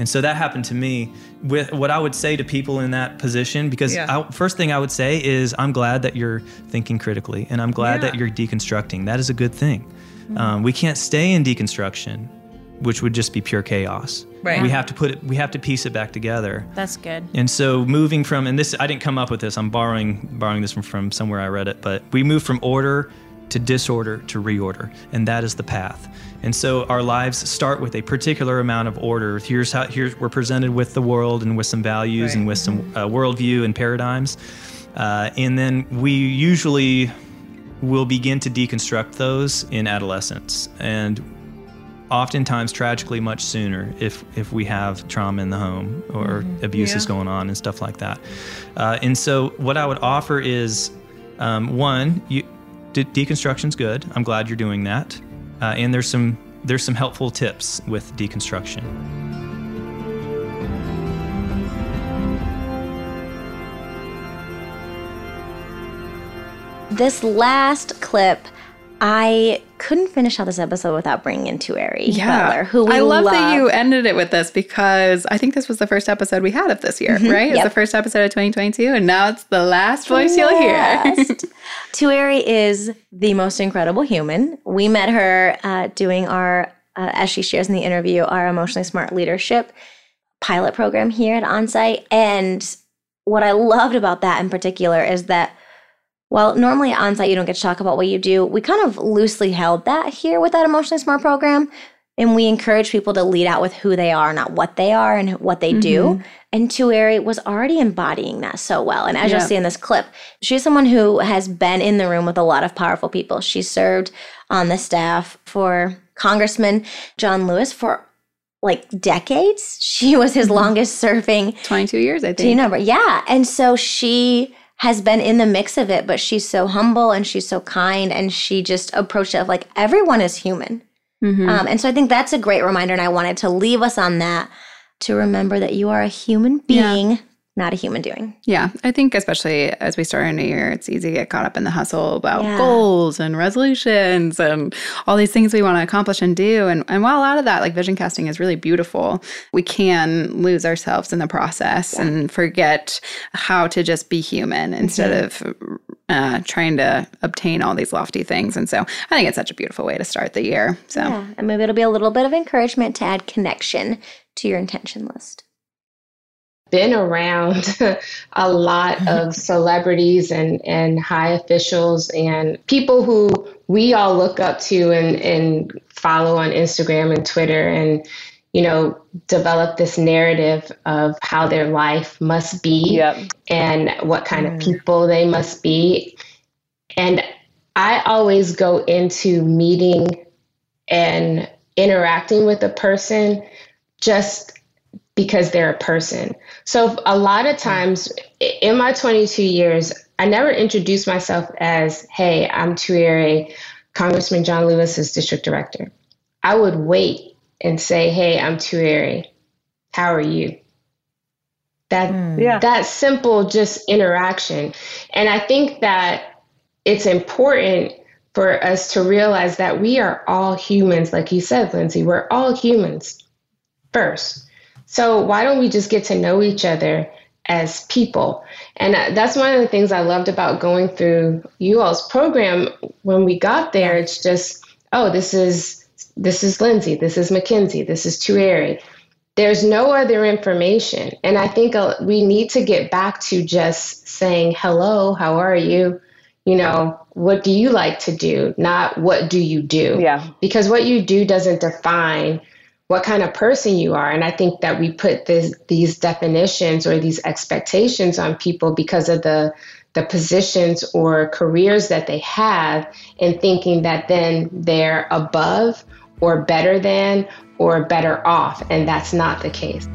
And so that happened to me. With what I would say to people in that position, because yeah. I, first thing I would say is, I'm glad that you're thinking critically, and I'm glad yeah. that you're deconstructing. That is a good thing. Mm-hmm. Um, we can't stay in deconstruction, which would just be pure chaos. Right. We have to put it. We have to piece it back together. That's good. And so moving from, and this I didn't come up with this. I'm borrowing borrowing this from, from somewhere I read it, but we move from order to disorder to reorder, and that is the path. And so our lives start with a particular amount of order. Here's how here's we're presented with the world and with some values right. and with some uh, worldview and paradigms, uh, and then we usually will begin to deconstruct those in adolescence and oftentimes tragically much sooner if if we have trauma in the home or mm-hmm. abuse yeah. going on and stuff like that. Uh, and so what I would offer is um, one, you, de- deconstruction's good. I'm glad you're doing that. Uh, and there's some there's some helpful tips with deconstruction. This last clip I couldn't finish out this episode without bringing in Tuere yeah. Butler, who we I love, love, that you ended it with this because I think this was the first episode we had of this year, mm-hmm. right? Yep. It's the first episode of 2022, and now it's the last voice you'll hear. Tuere is the most incredible human. We met her uh, doing our, uh, as she shares in the interview, our emotionally smart leadership pilot program here at Onsite, and what I loved about that in particular is that well, normally on site you don't get to talk about what you do. We kind of loosely held that here with that emotionally smart program. And we encourage people to lead out with who they are, not what they are and what they mm-hmm. do. And Tuere was already embodying that so well. And as you'll see in this clip, she's someone who has been in the room with a lot of powerful people. She served on the staff for Congressman John Lewis for like decades. She was his mm-hmm. longest serving 22 years, I think. Do you know? Yeah. And so she has been in the mix of it, but she's so humble and she's so kind and she just approached it like everyone is human. Mm-hmm. Um, and so I think that's a great reminder. And I wanted to leave us on that to remember that you are a human being. Yeah not a human doing. Yeah. I think, especially as we start a new year, it's easy to get caught up in the hustle about yeah. goals and resolutions and all these things we want to accomplish and do. And, and while a lot of that, like vision casting, is really beautiful, we can lose ourselves in the process yeah. and forget how to just be human instead mm-hmm. of uh, trying to obtain all these lofty things. And so I think it's such a beautiful way to start the year. So, yeah. and maybe it'll be a little bit of encouragement to add connection to your intention list. Been around a lot of celebrities and, and high officials and people who we all look up to and, and follow on Instagram and Twitter and you know, develop this narrative of how their life must be yep. and what kind mm. of people they must be. And I always go into meeting and interacting with a person just because they're a person. So a lot of times in my 22 years, I never introduced myself as, hey, I'm Tuere, Congressman John Lewis's district director. I would wait and say, hey, I'm Tuere. How are you? That, mm. yeah. that simple just interaction. And I think that it's important for us to realize that we are all humans, like you said, Lindsay, we're all humans first. So why don't we just get to know each other as people? And that's one of the things I loved about going through you all's program when we got there. It's just, oh, this is this is Lindsay, this is Mackenzie, this is Tuere. There's no other information. And I think uh, we need to get back to just saying, hello, how are you? You know, what do you like to do? Not what do you do? Yeah. Because what you do doesn't define what kind of person you are. And I think that we put this, these definitions or these expectations on people because of the the positions or careers that they have and thinking that then they're above or better than or better off. And that's not the case.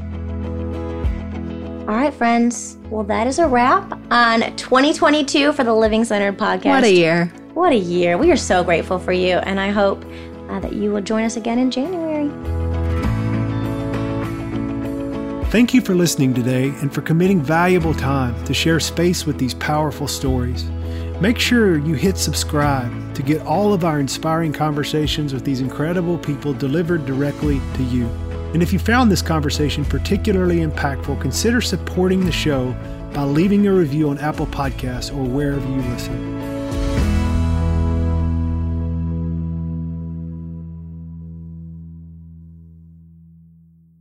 All right, friends. Well, that is a wrap on 2022 for the Living Centered podcast. What a year. What a year. We are so grateful for you. And I hope uh, that you will join us again in January. Thank you for listening today and for committing valuable time to share space with these powerful stories. Make sure you hit subscribe to get all of our inspiring conversations with these incredible people delivered directly to you. And if you found this conversation particularly impactful, consider supporting the show by leaving a review on Apple Podcasts or wherever you listen.